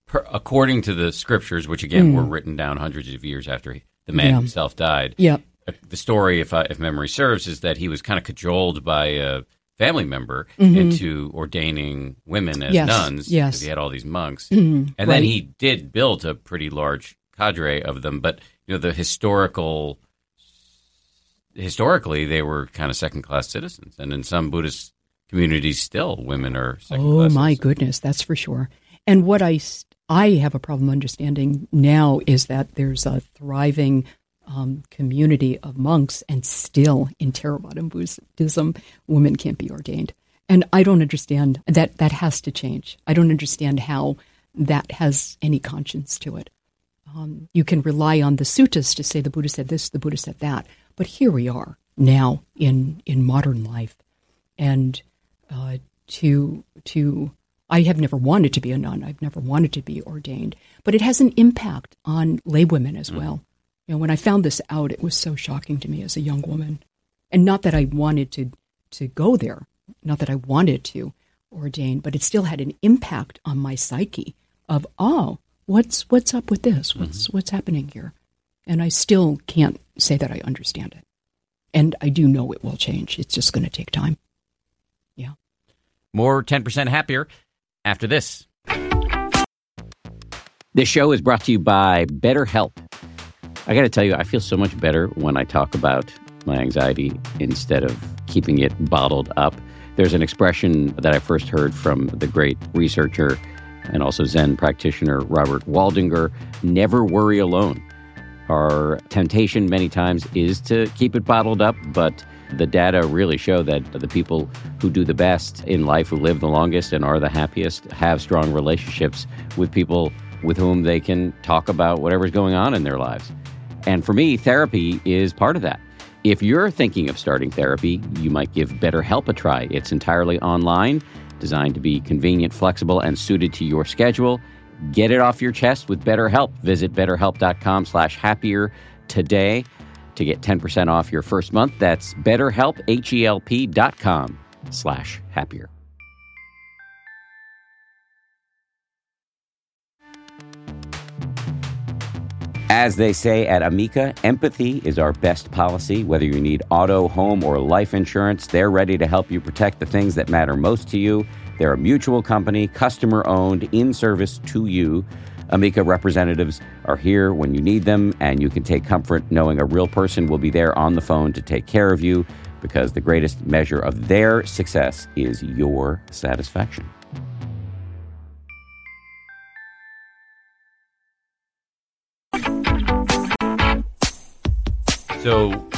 Per, according to the scriptures, which again mm. were written down hundreds of years after the man yeah. himself died. Yeah. Uh, the story, if I, if memory serves, is that he was kind of cajoled by a family member mm-hmm. into ordaining women as yes. nuns. Yes. He had all these monks. Mm-hmm. And right. then he did build a pretty large cadre of them. But, you know, the historical, historically, they were kind of second class citizens. And in some Buddhist communities, still, women are Oh, my goodness, that's for sure. And what I, I have a problem understanding now is that there's a thriving um, community of monks, and still in Theravada Buddhism, women can't be ordained. And I don't understand that that has to change. I don't understand how that has any conscience to it. Um, you can rely on the suttas to say the Buddha said this, the Buddha said that, but here we are now in in modern life, and uh, to to I have never wanted to be a nun. I've never wanted to be ordained, but it has an impact on laywomen as mm. well. You know, when I found this out, it was so shocking to me as a young woman. And not that I wanted to, to go there, not that I wanted to ordain, but it still had an impact on my psyche of, oh, what's, what's up with this? What's, mm-hmm. what's happening here? And I still can't say that I understand it. And I do know it will change. It's just going to take time. More 10% happier after this. This show is brought to you by BetterHelp. I got to tell you, I feel so much better when I talk about my anxiety instead of keeping it bottled up. There's an expression that I first heard from the great researcher and also Zen practitioner Robert Waldinger never worry alone. Our temptation many times is to keep it bottled up, but the data really show that the people who do the best in life, who live the longest and are the happiest, have strong relationships with people with whom they can talk about whatever's going on in their lives. And for me, therapy is part of that. If you're thinking of starting therapy, you might give BetterHelp a try. It's entirely online, designed to be convenient, flexible, and suited to your schedule. Get it off your chest with BetterHelp. Visit betterhelp.com slash happier today to get 10% off your first month. That's betterhelp, H-E-L-P dot com slash happier. As they say at Amica, empathy is our best policy. Whether you need auto, home, or life insurance, they're ready to help you protect the things that matter most to you. They're a mutual company, customer owned, in service to you. Amica representatives are here when you need them, and you can take comfort knowing a real person will be there on the phone to take care of you because the greatest measure of their success is your satisfaction. So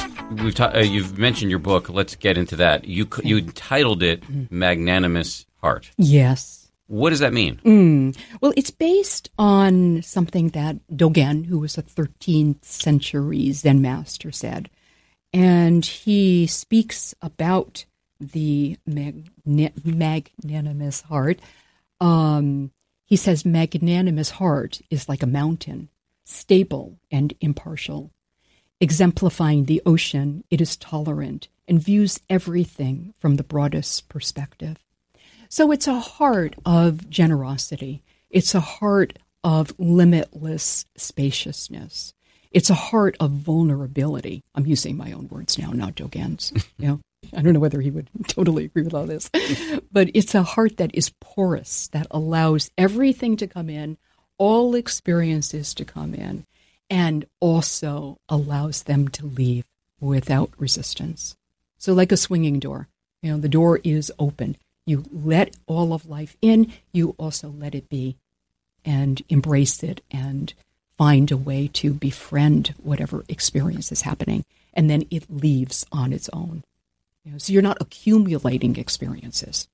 we've ta- uh, you've mentioned your book. Let's get into that. You you titled it "Magnanimous Heart." Yes. What does that mean? Mm. Well, it's based on something that Dogen, who was a 13th century Zen master, said, and he speaks about the magnanimous heart. Um, he says magnanimous heart is like a mountain, stable and impartial Exemplifying the ocean, it is tolerant and views everything from the broadest perspective. So it's a heart of generosity. It's a heart of limitless spaciousness. It's a heart of vulnerability. I'm using my own words now, not Dogen's. you know, I don't know whether he would totally agree with all this, but it's a heart that is porous, that allows everything to come in, all experiences to come in, and also allows them to leave without resistance. So, like a swinging door, you know, the door is open. You let all of life in, you also let it be and embrace it and find a way to befriend whatever experience is happening. And then it leaves on its own. You know, so you're not accumulating experiences.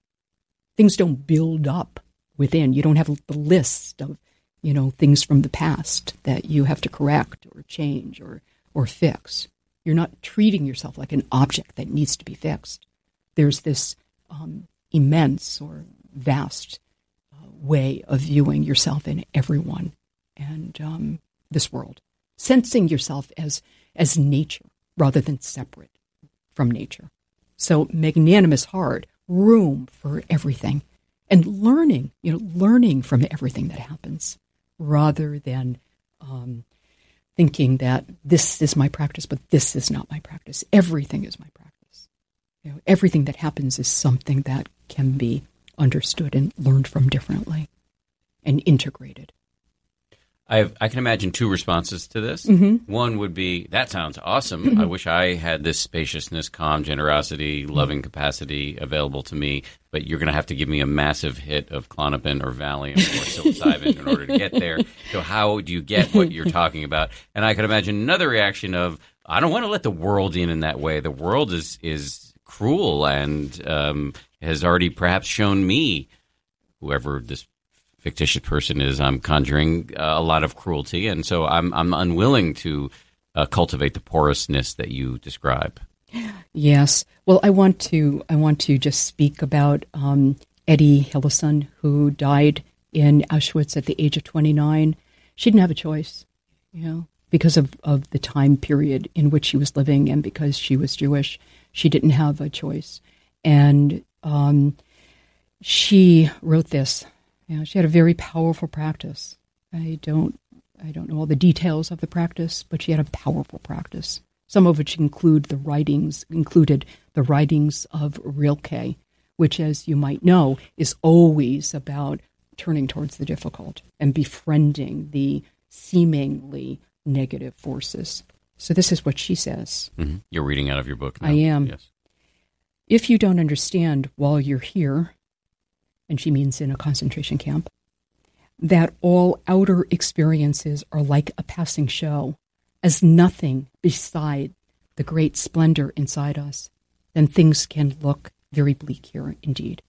Things don't build up within. You don't have the list of you know, things from the past that you have to correct or change or, or fix. You're not treating yourself like an object that needs to be fixed. there's this um, immense or vast uh, way of viewing yourself and everyone and um, this world, sensing yourself as as nature rather than separate from nature. So magnanimous heart, room for everything, and learning, you know, learning from everything that happens, rather than um, thinking that this is my practice, but this is not my practice. Everything is my practice. You know, everything that happens is something that can be understood and learned from differently and integrated. i I can imagine two responses to this. Mm-hmm. One would be, "That sounds awesome. I wish I had this spaciousness, calm, generosity, loving capacity available to me. But you're going to have to give me a massive hit of Klonopin or Valium or psilocybin in order to get there. So how do you get what you're talking about?" And I can imagine another reaction of, "I don't want to let the world in in that way. The world is is cruel and um, has already perhaps shown me, whoever this." fictitious person is I'm conjuring uh, a lot of cruelty, and so I'm I'm unwilling to uh, cultivate the porousness that you describe. Yes. Well, I want to I want to just speak about um, Etty Hillesum, who died in Auschwitz at the age of 29. She didn't have a choice, you know, because of, of the time period in which she was living and because she was Jewish. She didn't have a choice. And um, she wrote this. You know, she had a very powerful practice. I don't I don't know all the details of the practice, but she had a powerful practice. Some of which include the writings included the writings of Rilke, which, as you might know, is always about turning towards the difficult and befriending the seemingly negative forces. So this is what she says. Mm-hmm. You're reading out of your book. Now. I am. Yes. If you don't understand while you're here, and she means in a concentration camp, that all outer experiences are like a passing show, as nothing beside the great splendor inside us, then things can look very bleak here indeed.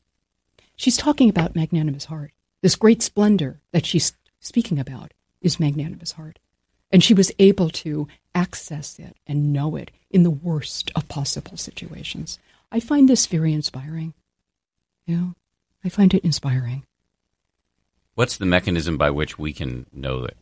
She's talking about magnanimous heart. This great splendor that she's speaking about is magnanimous heart. And she was able to access it and know it in the worst of possible situations. I find this very inspiring. You know, I find it inspiring. What's the mechanism by which we can know that?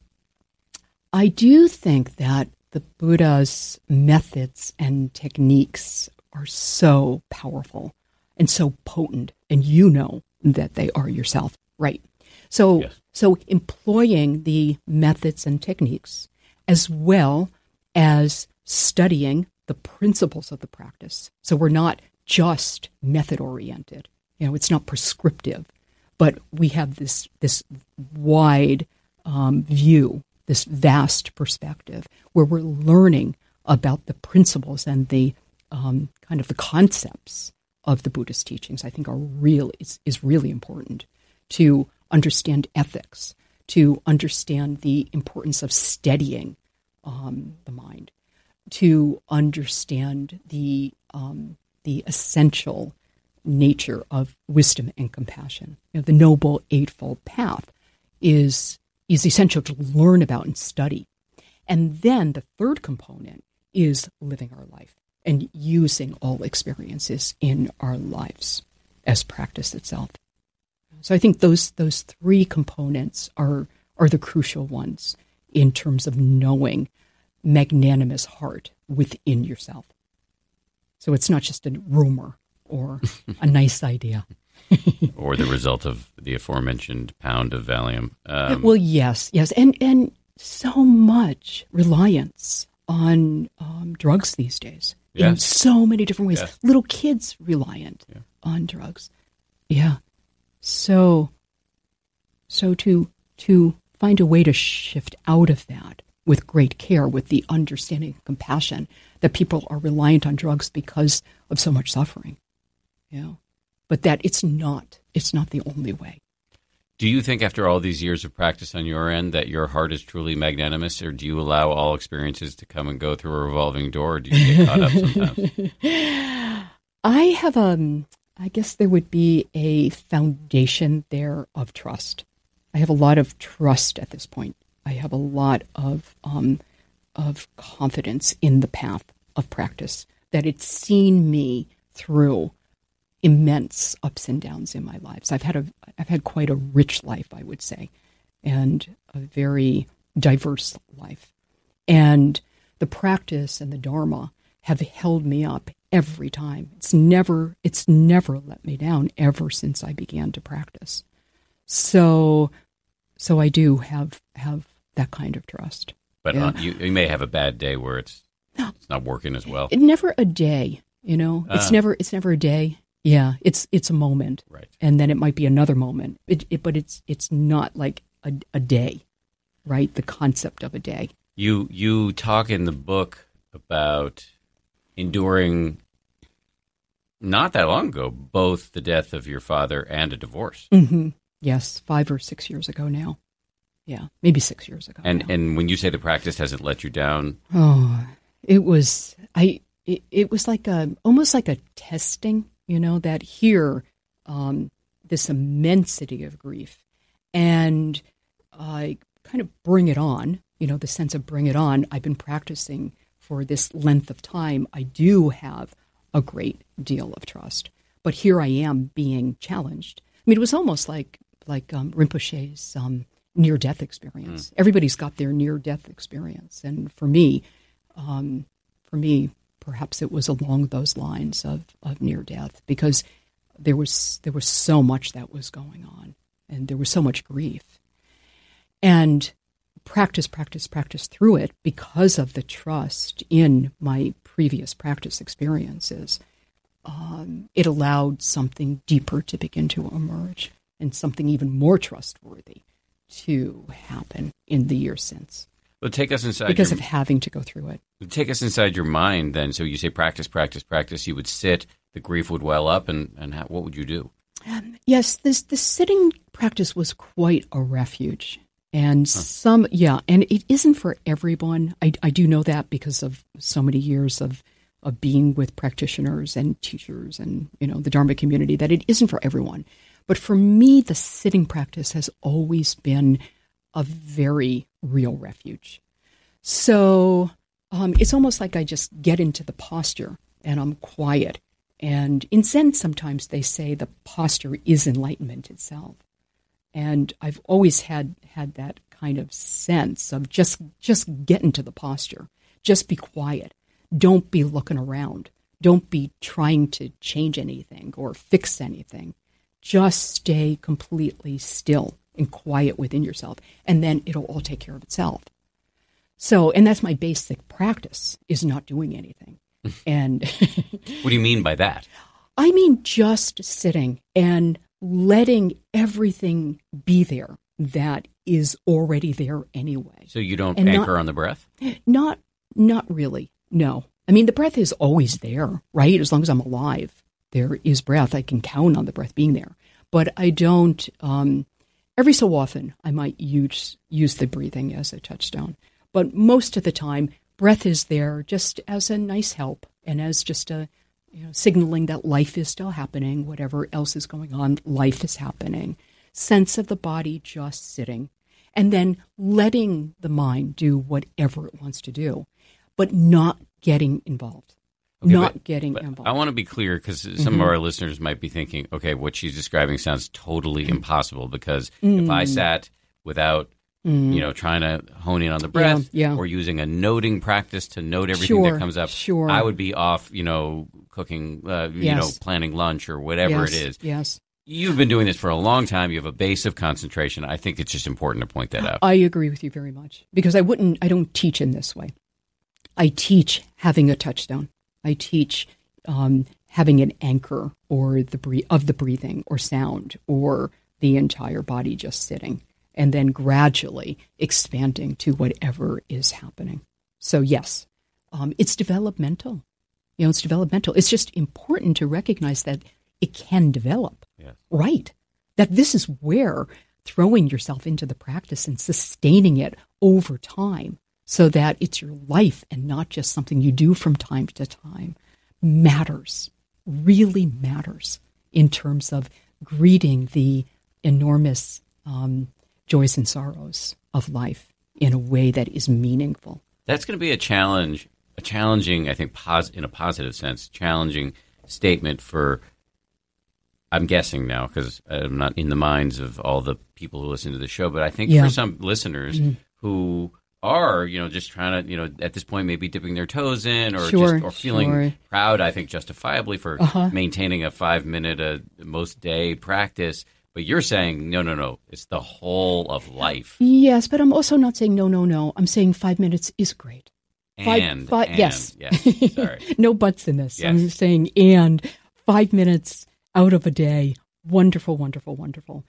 I do think that the Buddha's methods and techniques are so powerful and so potent, and you know that they are yourself, right? So, Yes. so employing the methods and techniques as well as studying the principles of the practice. So we're not just method oriented. You know, it's not prescriptive, but we have this this wide um, view, this vast perspective, where we're learning about the principles and the um, kind of the concepts of the Buddhist teachings. I think are really is, is really important to understand ethics, to understand the importance of steadying um, the mind, to understand the um, the essential nature of wisdom and compassion. You know, the noble eightfold path is is essential to learn about and study. And then the third component is living our life and using all experiences in our lives as practice itself. So I think those those three components are are the crucial ones in terms of knowing magnanimous heart within yourself. So it's not just a rumor or a nice idea. or the result of the aforementioned pound of Valium. Um, well, yes, yes, and and so much reliance on um, drugs these days in so many different ways. Yes. Little kids reliant on drugs. Yeah. So so to to find a way to shift out of that with great care, with the understanding and compassion that people are reliant on drugs because of so much suffering. You know. But that it's not it's not the only way. do you think, after all these years of practice on your end, that your heart is truly magnanimous, or do you allow all experiences to come and go through a revolving door, or do you get caught up sometimes? I have um I guess there would be a foundation there of trust. I have a lot of trust at this point. I have a lot of um of confidence in the path of practice that it's seen me through immense ups and downs in my lives. I've had a I've had quite a rich life, I would say, and a very diverse life. And the practice and the dharma have held me up every time. It's never it's never let me down ever since I began to practice. So so I do have have that kind of trust. But Yeah. uh, you, you may have a bad day where it's it's not working as well. It, never a day, you know. It's Ah. never it's never a day. Yeah, it's it's a moment. Right. and then it might be another moment. It, it, but it's it's not like a, a day, right? The concept of a day. You you talk in the book about enduring not that long ago both the death of your father and a divorce. Mm-hmm. Yes, five or six years ago now. Yeah, maybe six years ago. And now. and when you say the practice hasn't let you down, oh, it was I. It, it was like a almost like a testing. You know that here, um, this immensity of grief, and I kind of bring it on. You know the sense of bring it on. I've been practicing for this length of time. I do have a great deal of trust, but here I am being challenged. I mean, it was almost like like um, Rinpoche's um, near death experience. Everybody's got their near death experience, and for me, um, for me, perhaps it was along those lines of, of near death because there was there was so much that was going on, and there was so much grief, and practice, practice, practice through it because of the trust in my previous practice experiences. Um, it allowed something deeper to begin to emerge and something even more trustworthy to happen in the years since but take us inside because your, of having to go through it. take us inside your mind then. So you say practice, practice, practice. You would sit, the grief would well up, and and how, what would you do? Yes, this the sitting practice was quite a refuge. And some, yeah, and it isn't for everyone. I, I do know that because of so many years of of being with practitioners and teachers and you know the Dharma community that it isn't for everyone. But for me, the sitting practice has always been a very real refuge. So um, it's almost like I just get into the posture and I'm quiet. And in Zen, sometimes they say the posture is enlightenment itself. And I've always had had that kind of sense of just just get into the posture, just be quiet, don't be looking around, don't be trying to change anything or fix anything. Just stay completely still and quiet within yourself, and then it'll all take care of itself. So, and that's my basic practice is not doing anything. and What do you mean by that? I mean just sitting and letting everything be there that is already there anyway. So you don't And not- anchor on the breath? Not not really. No. I mean the breath is always there, right? As long as I'm alive, there is breath. I can count on the breath being there. But I don't um every so often I might use use the breathing as a touchstone. But most of the time breath is there just as a nice help and as just a you know signaling that life is still happening, whatever else is going on, life is happening. Sense of the body just sitting and then letting the mind do whatever it wants to do, but not getting involved. Okay, not but- getting But involved. I want to be clear because some Mm-hmm. of our listeners might be thinking, okay, what she's describing sounds totally Mm. impossible because if I sat without, you know, trying to hone in on the breath Mm. yeah. or using a noting practice to note everything Sure, that comes up, sure. I would be off, you know, cooking, uh, you know, planning lunch or whatever yes, it is. Yes. You've been doing this for a long time. You have a base of concentration. I think it's just important to point that out. I agree with you very much because I wouldn't, I don't teach in this way. I teach having a touchstone. I teach um, having an anchor or the bre- of the breathing or sound or the entire body just sitting and then gradually expanding to whatever is happening. So yes, um, it's developmental. You know, it's developmental. It's just important to recognize that it can develop Yes. right. That this is where throwing yourself into the practice and sustaining it over time so that it's your life and not just something you do from time to time matters, really matters in terms of greeting the enormous um, joys and sorrows of life in a way that is meaningful. That's going to be a challenge, a challenging, I think, pos- in a positive sense, challenging statement for I'm guessing now because I'm not in the minds of all the people who listen to the show, but I think Yeah. for some listeners who are, you know, just trying to, you know, at this point maybe dipping their toes in or Sure, just or feeling sure. proud, I think justifiably for Uh-huh. maintaining a five minute a most day practice. But you're saying no, no, no. It's the whole of life. Yes, but I'm also not saying no, no, no. I'm saying five minutes is great. Five- And, fi- and yes. yes. Sorry. no buts in this. I'm Yes. saying and five minutes out of a day, wonderful, wonderful, wonderful.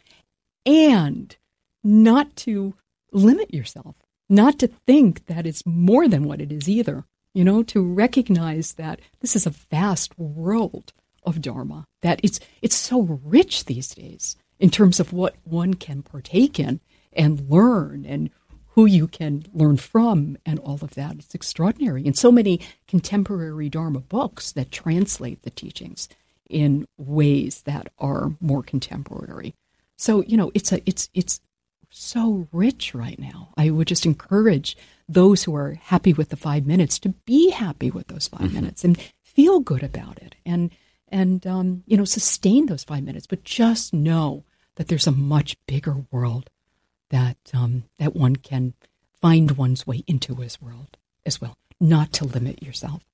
And not to limit yourself, not to think that it's more than what it is either. You know, to recognize that this is a vast world of Dharma, that it's it's so rich these days in terms of what one can partake in and learn and who you can learn from and all of that. It's extraordinary. And so many contemporary Dharma books that translate the teachings in ways that are more contemporary. So, you know, it's a it's it's so rich right now. I would just encourage those who are happy with the five minutes to be happy with those 5 mm-hmm. minutes and feel good about it and and um, you know sustain those five minutes. But just know that there's a much bigger world that um, that one can find one's way into as world as well. Not to limit yourself.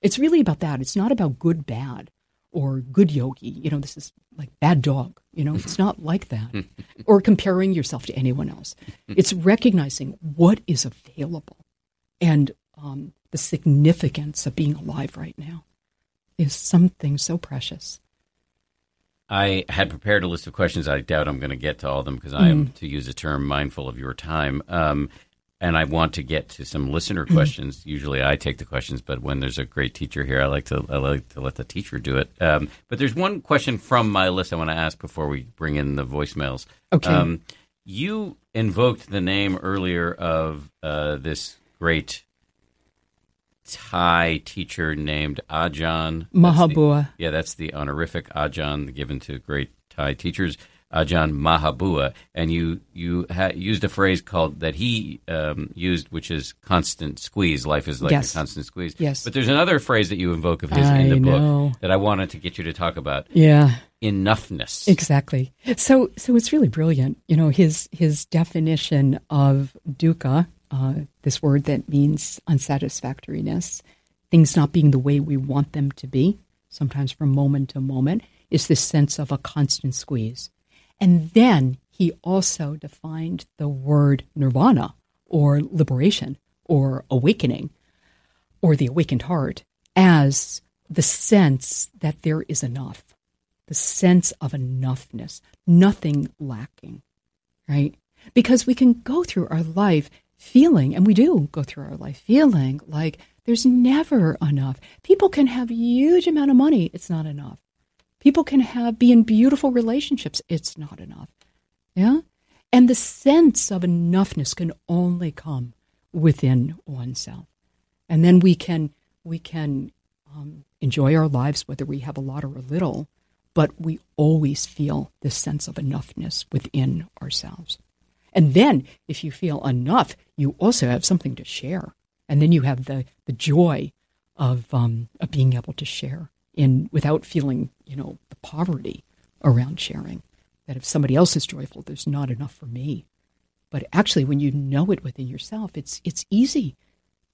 It's really about that. It's not about good bad or good yogi. You know, this is like bad dog. You know, it's not like that. or comparing yourself to anyone else. It's recognizing what is available and um, the significance of being alive right now is something so precious. I had prepared a list of questions. I doubt I'm going to get to all of them because I am, to use a term, mindful of your time. Um, and I want to get to some listener questions. Usually, I take the questions, but when there's a great teacher here, I like to I like to let the teacher do it. Um, but there's one question from my list I want to ask before we bring in the voicemails. Okay. Um, you invoked the name earlier of uh, this great Thai teacher named Ajahn That's the- Mahabua. yeah, that's the honorific Ajahn given to great Thai teachers, Ajahn Mahabua. And you you ha- used a phrase called that he um, used, which is constant squeeze. Life is like Yes. a constant squeeze. Yes. But there's another phrase that you invoke of his I in the know. book that I wanted to get you to talk about: Yeah. enoughness. Exactly. So so it's really brilliant. You know, his his definition of dukkha, uh, this word that means unsatisfactoriness, things not being the way we want them to be, sometimes from moment to moment, is this sense of a constant squeeze. And then he also defined the word nirvana or liberation or awakening or the awakened heart as the sense that there is enough the sense of enoughness, nothing lacking, right? Because we can go through our life feeling, and we do go through our life feeling like there's never enough. People can have huge amount of money, it's not enough. People can have be in beautiful relationships, it's not enough. Yeah? And the sense of enoughness can only come within oneself. And then we can we can um, enjoy our lives whether we have a lot or a little, but we always feel this sense of enoughness within ourselves. And then if you feel enough, you also have something to share. And then you have the, the joy of, um, of being able to share in without feeling, you know, the poverty around sharing. That if somebody else is joyful, there's not enough for me. But actually, when you know it within yourself, it's it's easy.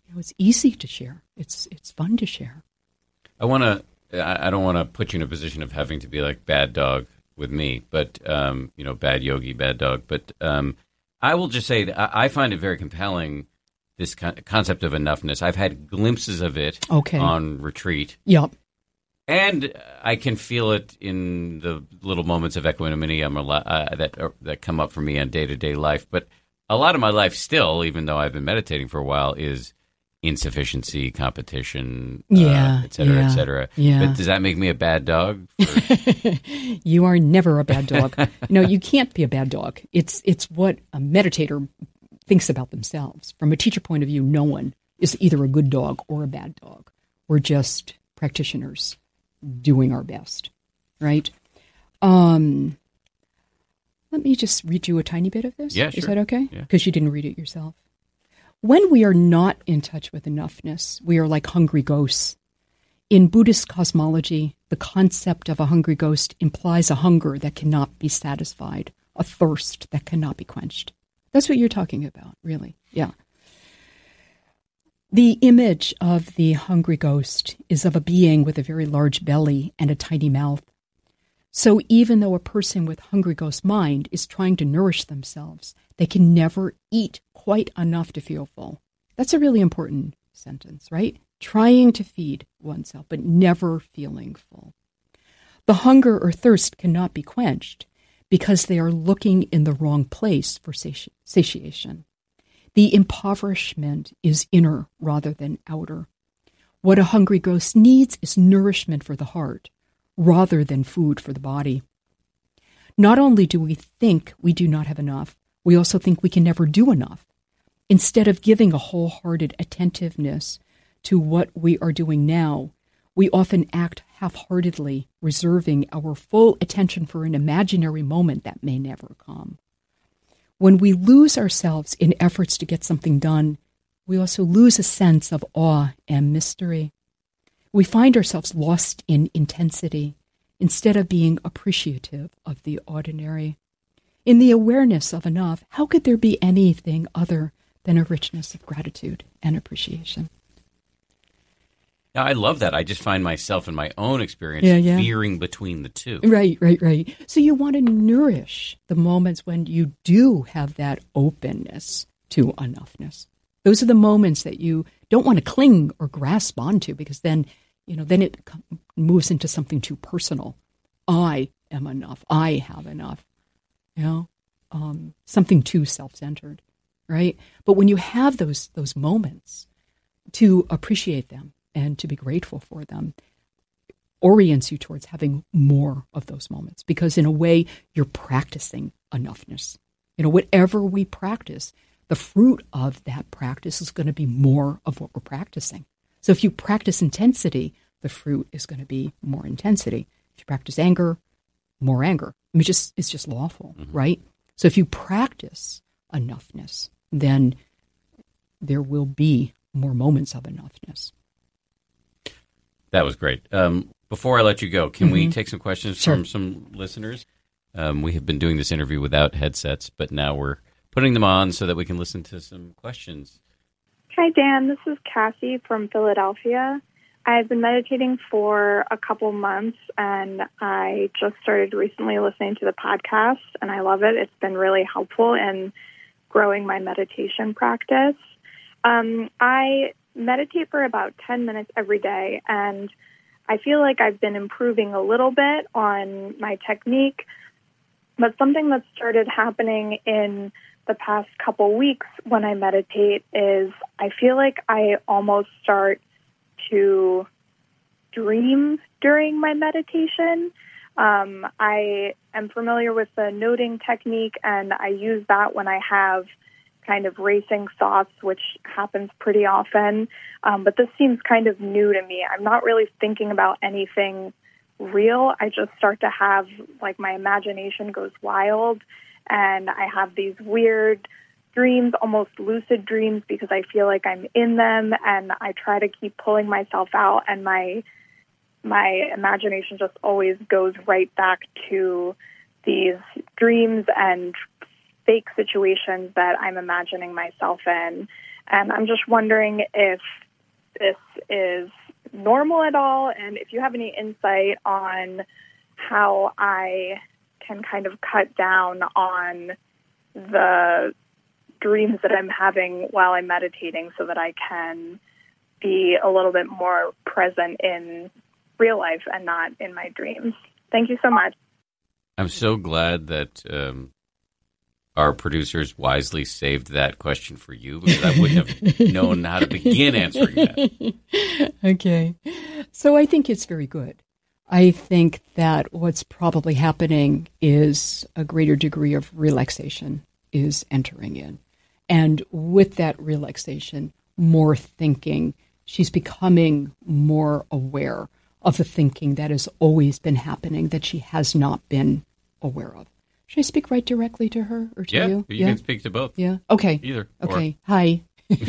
You know, it's easy to share. It's it's fun to share. I want to. I don't want to put you in a position of having to be like bad dog with me, but um, you know, bad yogi, bad dog. But um, I will just say that I find it very compelling. This concept of enoughness. I've had glimpses of it Okay. on retreat, Yep. and I can feel it in the little moments of equanimity uh, that uh, that come up for me on day to day life. But a lot of my life still, even though I've been meditating for a while, is insufficiency, competition, Yeah, uh, et cetera, yeah, et cetera. yeah. But does that make me a bad dog? For, You are never a bad dog. no, you can't be a bad dog. It's it's what a meditator thinks about themselves. From a teacher point of view, no one is either a good dog or a bad dog. We're just practitioners doing our best, right? Um, let me just read you a tiny bit of this. Yeah, Is sure. that okay? Yeah. Because you didn't read it yourself. When we are not in touch with enoughness, we are like hungry ghosts. In Buddhist cosmology, the concept of a hungry ghost implies a hunger that cannot be satisfied, a thirst that cannot be quenched. That's what you're talking about, really. Yeah. The image of the hungry ghost is of a being with a very large belly and a tiny mouth. So even though a person with hungry ghost mind is trying to nourish themselves, they can never eat quite enough to feel full. That's a really important sentence, right? Trying to feed oneself, but never feeling full. The hunger or thirst cannot be quenched because they are looking in the wrong place for sati- satiation. The impoverishment is inner rather than outer. What a hungry ghost needs is nourishment for the heart rather than food for the body. Not only do we think we do not have enough, we also think we can never do enough. Instead of giving a wholehearted attentiveness to what we are doing now, we often act half heartedly, reserving our full attention for an imaginary moment that may never come. When we lose ourselves in efforts to get something done, we also lose a sense of awe and mystery. We find ourselves lost in intensity instead of being appreciative of the ordinary. In the awareness of enough, how could there be anything other than a richness of gratitude and appreciation? Yeah, I love that. I just find myself in my own experience Yeah, yeah. veering between the two. Right, right, right. So you want to nourish the moments when you do have that openness to enoughness. Those are the moments that you don't want to cling or grasp onto because then, you know, then it moves into something too personal. I am enough. I have enough. You know, um, something too self-centered, right? But when you have those those moments to appreciate them and to be grateful for them, orients you towards having more of those moments because in a way you're practicing enoughness. You know whatever we practice the fruit of that practice is going to be more of what we're practicing. So if you practice intensity the fruit is going to be more intensity. If you practice anger more anger i mean just it's just lawful mm-hmm. right? So if you practice enoughness then there will be more moments of enoughness That was great. Um, before I let you go, can we take some questions Mm-hmm. Sure. from some listeners? Um, we have been doing this interview without headsets, but now we're putting them on so that we can listen to some questions. Hi, Dan. This is Cassie from Philadelphia. I've been meditating for a couple months and I just started recently listening to the podcast and I love it. It's been really helpful in growing my meditation practice. Um, I meditate for about 10 minutes every day and I feel like I've been improving a little bit on my technique, but something that started happening in the past couple weeks when I meditate is I feel like I almost start to dream during my meditation. Um, I am familiar with the noting technique, and I use that when I have kind of racing thoughts, which happens pretty often. Um, but this seems kind of new to me. I'm not really thinking about anything real. I just start to have, like, my imagination goes wild, and I have these weird dreams, almost lucid dreams, because I feel like I'm in them, and I try to keep pulling myself out, and my my imagination just always goes right back to these dreams and fake situations that I'm imagining myself in. And I'm just wondering if this is normal at all, and if you have any insight on how I can kind of cut down on the dreams that I'm having while I'm meditating so that I can be a little bit more present in real life and not in my dreams. Thank you so much. I'm so glad that um, our producers wisely saved that question for you because I wouldn't have known how to begin answering that. okay. So I think it's very good. I think that what's probably happening is a greater degree of relaxation is entering in. And with that relaxation, more thinking. She's becoming more aware of the thinking that has always been happening that she has not been aware of. Should I speak right directly to her or to Yeah, you? you can speak to both. Yeah. Okay. Either. or- Okay. Hi.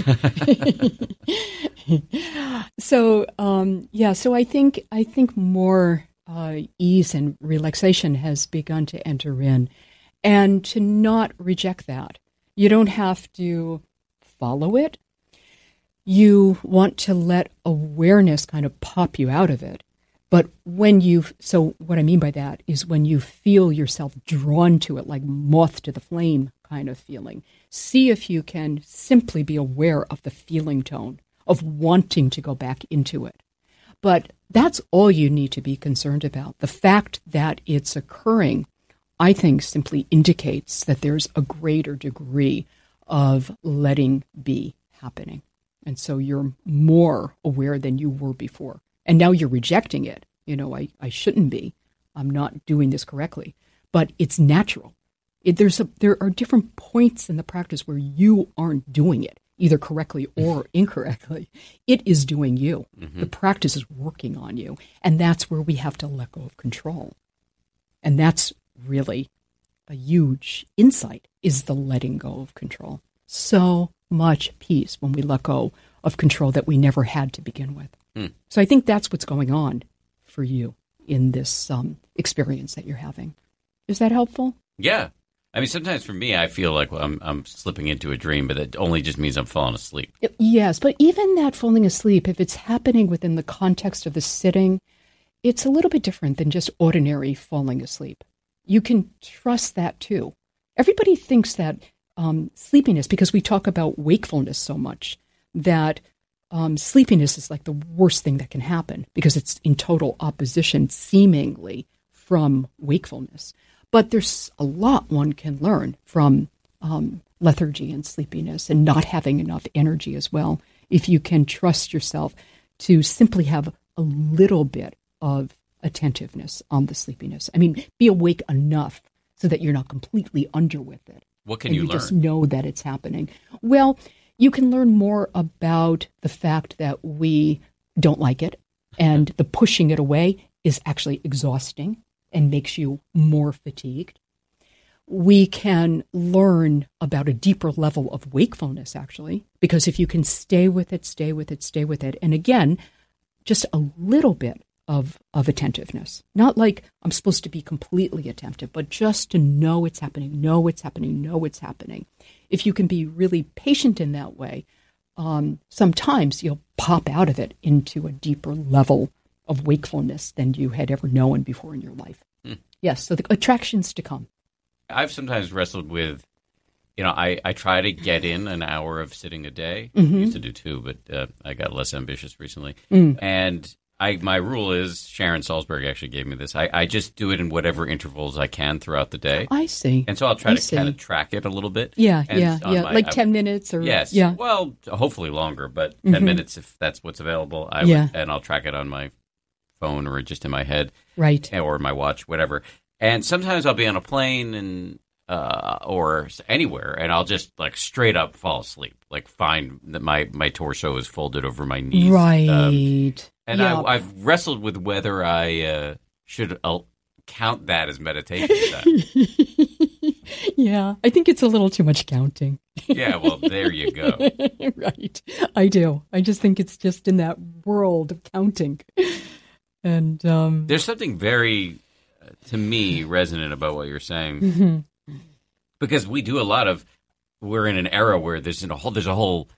so um, yeah. So I think I think more uh, ease and relaxation has begun to enter in, and to not reject that. You don't have to follow it. You want to let awareness kind of pop you out of it. But when you, so what I mean by that is when you feel yourself drawn to it, like moth to the flame kind of feeling, see if you can simply be aware of the feeling tone of wanting to go back into it. But that's all you need to be concerned about. The fact that it's occurring, I think, simply indicates that there's a greater degree of letting be happening. And so you're more aware than you were before. And now you're rejecting it. You know, I, I shouldn't be. I'm not doing this correctly. But it's natural. It, there's a, there are different points in the practice where you aren't doing it either correctly or incorrectly. It is doing you. Mm-hmm. The practice is working on you. And that's where we have to let go of control. And that's really a huge insight is the letting go of control. So much peace when we let go of control that we never had to begin with. Hmm. So I think that's what's going on for you in this um, experience that you're having. Is that helpful? Yeah, I mean, sometimes for me, I feel like I'm, I'm slipping into a dream, but that only just means I'm falling asleep. Yes, but even that falling asleep, if it's happening within the context of the sitting, it's a little bit different than just ordinary falling asleep. You can trust that too. Everybody thinks that um, sleepiness, because we talk about wakefulness so much, that um, sleepiness is like the worst thing that can happen because it's in total opposition, seemingly, from wakefulness. But there's a lot one can learn from um, lethargy and sleepiness and not having enough energy as well. If you can trust yourself to simply have a little bit of attentiveness on the sleepiness. I mean, be awake enough so that you're not completely under with it. What can you, you learn? Just know that it's happening. Well, you can learn more about the fact that we don't like it, and the pushing it away is actually exhausting and makes you more fatigued. We can learn about a deeper level of wakefulness, actually, because if you can stay with it, stay with it, stay with it, and again, just a little bit of, of attentiveness. Not like I'm supposed to be completely attentive, but just to know it's happening, know it's happening, know it's happening. If you can be really patient in that way, um, sometimes you'll pop out of it into a deeper level of wakefulness than you had ever known before in your life. Hmm. Yes, so the attractions to come. I've sometimes wrestled with, you know, I, I try to get in an hour of sitting a day. Mm-hmm. I used to do two, but uh, I got less ambitious recently. Mm. And I my rule is Sharon Salzberg actually gave me this. I, I just do it in whatever intervals I can throughout the day. I see. And so I'll try I to see. kind of track it a little bit. Yeah, yeah, yeah. My, like I, ten minutes or yes. Yeah. Well, hopefully longer, but 10 mm-hmm. minutes if that's what's available. I yeah. Would, and I'll track it on my phone or just in my head, right, or my watch, whatever. And sometimes I'll be on a plane and uh, or anywhere, and I'll just like straight up fall asleep. Like find that my my torso is folded over my knees, right. Um, and. I, have wrestled with whether I uh, should uh, count that as meditation. yeah, I think it's a little too much counting. yeah, well, there you go. right, I do. I just think it's just in that world of counting. And um, there's something very, uh, to me, resonant about what you're saying, mm-hmm. because we do a lot of. We're in an era where there's a whole there's a whole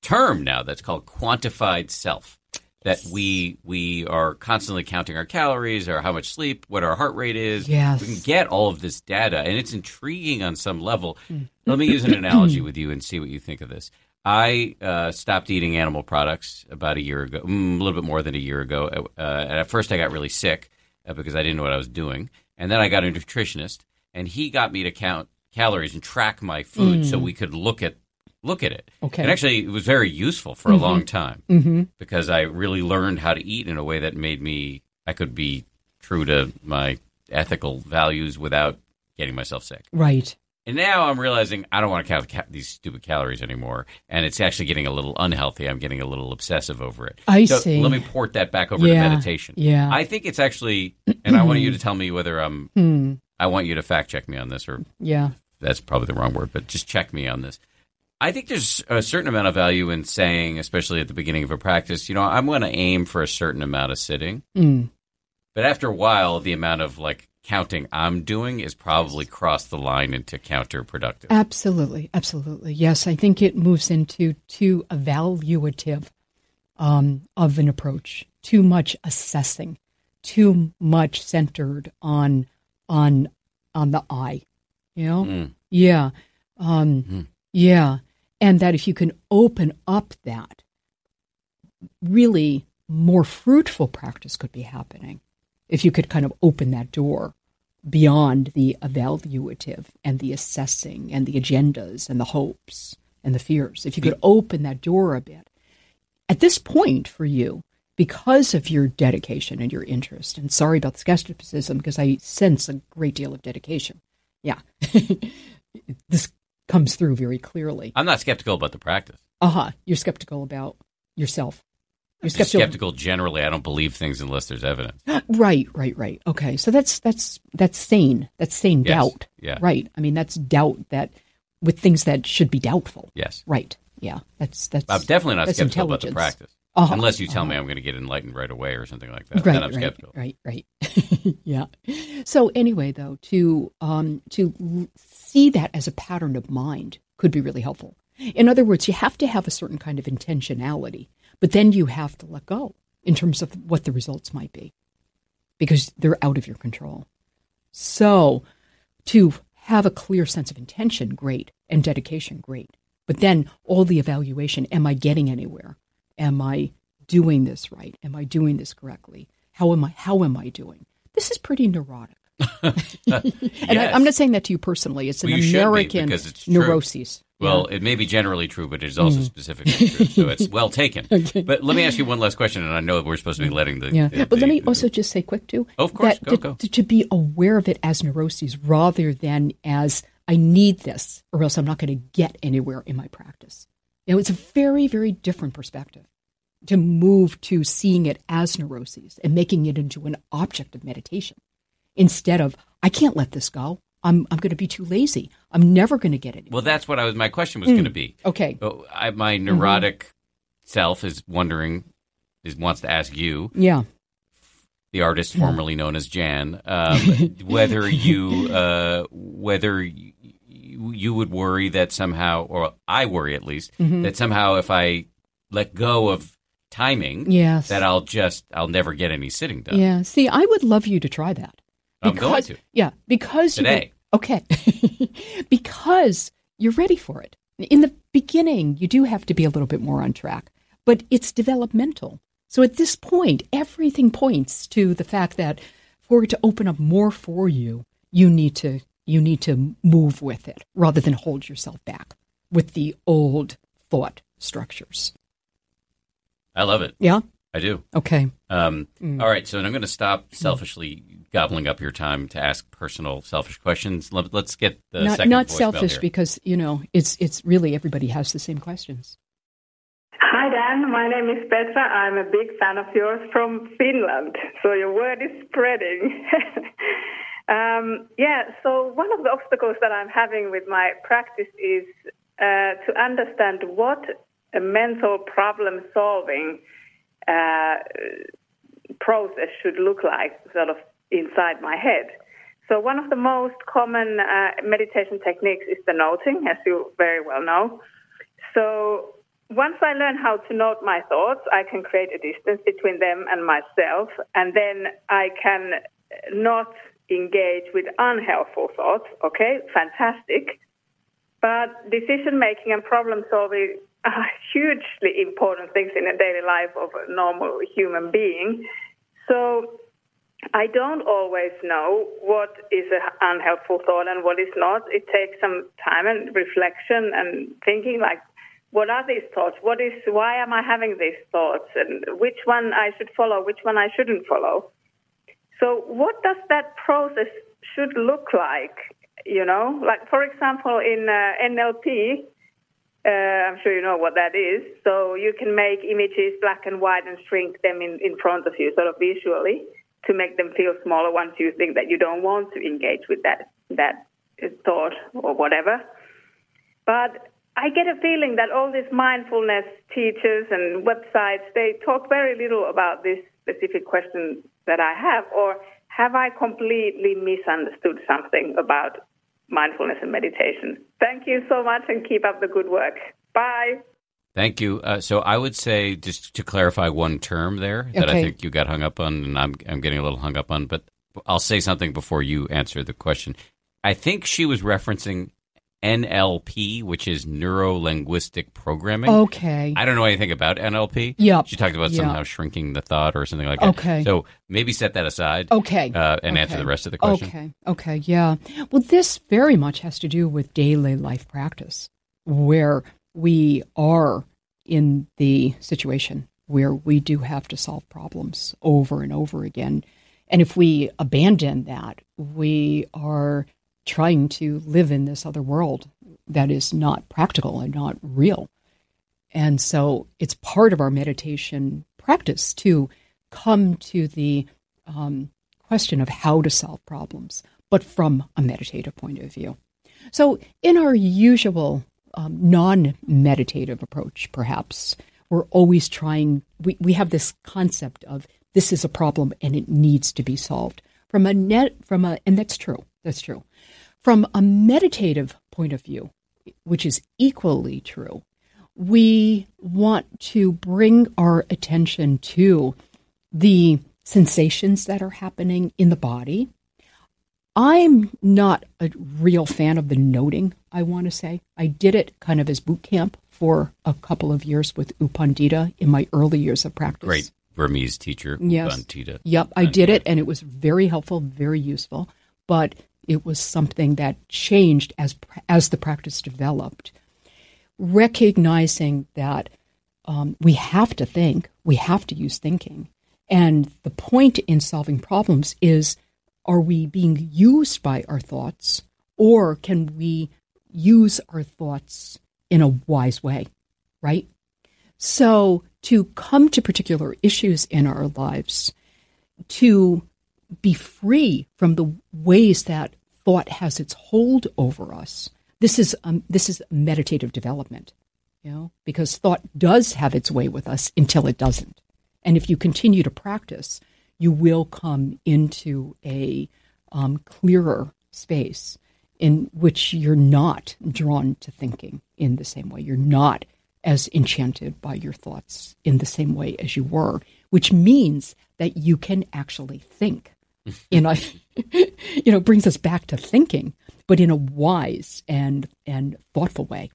term now that's called quantified self. That we we are constantly counting our calories or how much sleep, what our heart rate is. Yes. We can get all of this data, and it's intriguing on some level. Mm. Let me use an analogy with you and see what you think of this. I uh, stopped eating animal products about a year ago, mm, a little bit more than a year ago. Uh, and at first, I got really sick uh, because I didn't know what I was doing. And then I got a nutritionist, and he got me to count calories and track my food mm. so we could look at look at it. Okay. And actually, it was very useful for mm-hmm. a long time mm-hmm. because I really learned how to eat in a way that made me I could be true to my ethical values without getting myself sick. Right. And now I'm realizing I don't want to count ca- these stupid calories anymore, and it's actually getting a little unhealthy. I'm getting a little obsessive over it. I so see. Let me port that back over yeah, to meditation. Yeah, I think it's actually, and I want you to tell me whether I'm. Hmm. I want you to fact check me on this, or yeah, that's probably the wrong word, but just check me on this. I think there's a certain amount of value in saying, especially at the beginning of a practice, you know, I'm going to aim for a certain amount of sitting. Mm. But after a while, the amount of like counting I'm doing is probably crossed the line into counterproductive. Absolutely, absolutely. Yes, I think it moves into too evaluative um, of an approach, too much assessing, too much centered on on on the I. You know, Mm. yeah, um, Mm. yeah, and that if you can open up that, really more fruitful practice could be happening. If you could kind of open that door beyond the evaluative and the assessing and the agendas and the hopes and the fears, if you could open that door a bit. At this point for you, because of your dedication and your interest, and sorry about the skepticism because I sense a great deal of dedication. Yeah. this comes through very clearly. I'm not skeptical about the practice. Uh huh. You're skeptical about yourself. You're Just skeptical generally. I don't believe things unless there's evidence. Right, right, right. Okay, so that's that's that's sane. That's sane Yes. doubt. Yeah. Right. I mean, that's doubt that with things that should be doubtful. Yes. Right. Yeah. That's that's. I'm definitely not skeptical about the practice. Uh-huh, Unless you tell uh-huh. me I'm going to get enlightened right away or something like that. Right, then I'm right, skeptical. right, right. yeah. So anyway, though, to um, to see that as a pattern of mind could be really helpful. In other words, you have to have a certain kind of intentionality, but then you have to let go in terms of what the results might be, because they're out of your control. So, to have a clear sense of intention, great, and dedication, great. But then all the evaluation am I getting anywhere? Am I doing this right? Am I doing this correctly? How am I how am I doing? This is pretty neurotic. And I, Yes. I'm not saying that to you personally. It's an Well, you should be, American because it's neuroses. Well, it may be generally true, but it is also mm. specifically true. So it's well taken. But let me ask you one last question, and I know we're supposed to be letting the. Yeah, the- but let the- me also just say quick too. Oh, of course. that Go, to, go. To be aware of it as neuroses rather than as I need this, or else I'm not going to get anywhere in my practice. You know, it's a very, very different perspective to move to seeing it as neuroses and making it into an object of meditation instead of I can't let this go. I'm I'm going to be too lazy. I'm never going to get it. Well, that's what I was. My question was going to be. Okay. I, my neurotic self is wondering, is wants to ask you, Yeah. the artist formerly known as Jan, um, whether you uh, whether you, you would worry that somehow, or I worry at least, that somehow if I let go of timing, Yes. that I'll just I'll never get any sitting done. Yeah. See, I would love you to try that. I'm going to. Yeah, because you- Today. okay, because you're ready for it. In the beginning, you do have to be a little bit more on track, but it's developmental. So at this point, everything points to the fact that for it to open up more for you, you need to you need to move with it rather than hold yourself back with the old thought structures. I love it. Yeah. I do. Okay. Um, Mm. All right, so I'm going to stop selfishly gobbling up your time to ask personal, selfish questions. Let, us get the not second not selfish here. because you know it's it's really everybody has the same questions. Hi, Dan. My name is Petra. I'm a big fan of yours from Finland. So your word is spreading. um, yeah, so one of the obstacles that I'm having with my practice is uh, to understand what a mental problem solving uh, process should look like, sort of inside my head. So, one of the most common uh, meditation techniques is the noting, as you very well know. So, once I learn how to note my thoughts, I can create a distance between them and myself, and then I can not engage with unhelpful thoughts. Okay, fantastic. But decision making and problem solving are hugely important things in the daily life of a normal human being. So I don't always know what is an unhelpful thought and what is not. It takes some time and reflection and thinking like, what are these thoughts? What is, why am I having these thoughts? And which one I should follow, which one I shouldn't follow. So what does that process should look like? You know, like for example, in uh, NLP, uh, I'm sure you know what that is. So you can make images black and white and shrink them in, in front of you, sort of visually, to make them feel smaller once you think that you don't want to engage with that that thought or whatever. But I get a feeling that all these mindfulness teachers and websites they talk very little about this specific question that I have, or have I completely misunderstood something about mindfulness and meditation? Thank you so much and keep up the good work. Bye. Thank you. Uh, so I would say just to clarify one term there that I think you got hung up on, and I'm I'm getting a little hung up on, but I'll say something before you answer the question. I think she was referencing NLP, which is neuro linguistic programming. Okay. I don't know anything about NLP. Yep. She talked about Yeah. somehow shrinking the thought or something like that. Okay. So maybe set that aside. Okay. Uh, and answer the rest of the question. Okay. Okay. Yeah. Well, this very much has to do with daily life practice, where we are in the situation where we do have to solve problems over and over again. And if we abandon that, we are trying to live in this other world that is not practical and not real. And so it's part of our meditation practice to come to the um, question of how to solve problems, but from a meditative point of view. So, in our usual um, non meditative approach, perhaps, we're always trying, we, we have this concept of this is a problem and it needs to be solved. From a net, from a, and that's true, that's true. From a meditative point of view, which is equally true, we want to bring our attention to the sensations that are happening in the body. I'm not a real fan of the noting, I want to say. I did it kind of as boot camp for a couple of years with U Pandita in my early years of practice. Great Burmese teacher, Yes. Pandita. Yep, I did it, and it was very helpful, very useful. But it was something that changed as as the practice developed. Recognizing that um, we have to think, we have to use thinking, and the point in solving problems is: are we being used by our thoughts, or can we use our thoughts in a wise way? Right. So, to come to particular issues in our lives, to be free from the ways that thought has its hold over us, this is um, this is meditative development, you know, because thought does have its way with us until it doesn't, and if you continue to practice, you will come into a um, clearer space in which you're not drawn to thinking in the same way. You're not as enchanted by your thoughts in the same way as you were, which means that you can actually think. In a, you know, brings us back to thinking, but in a wise and and thoughtful way.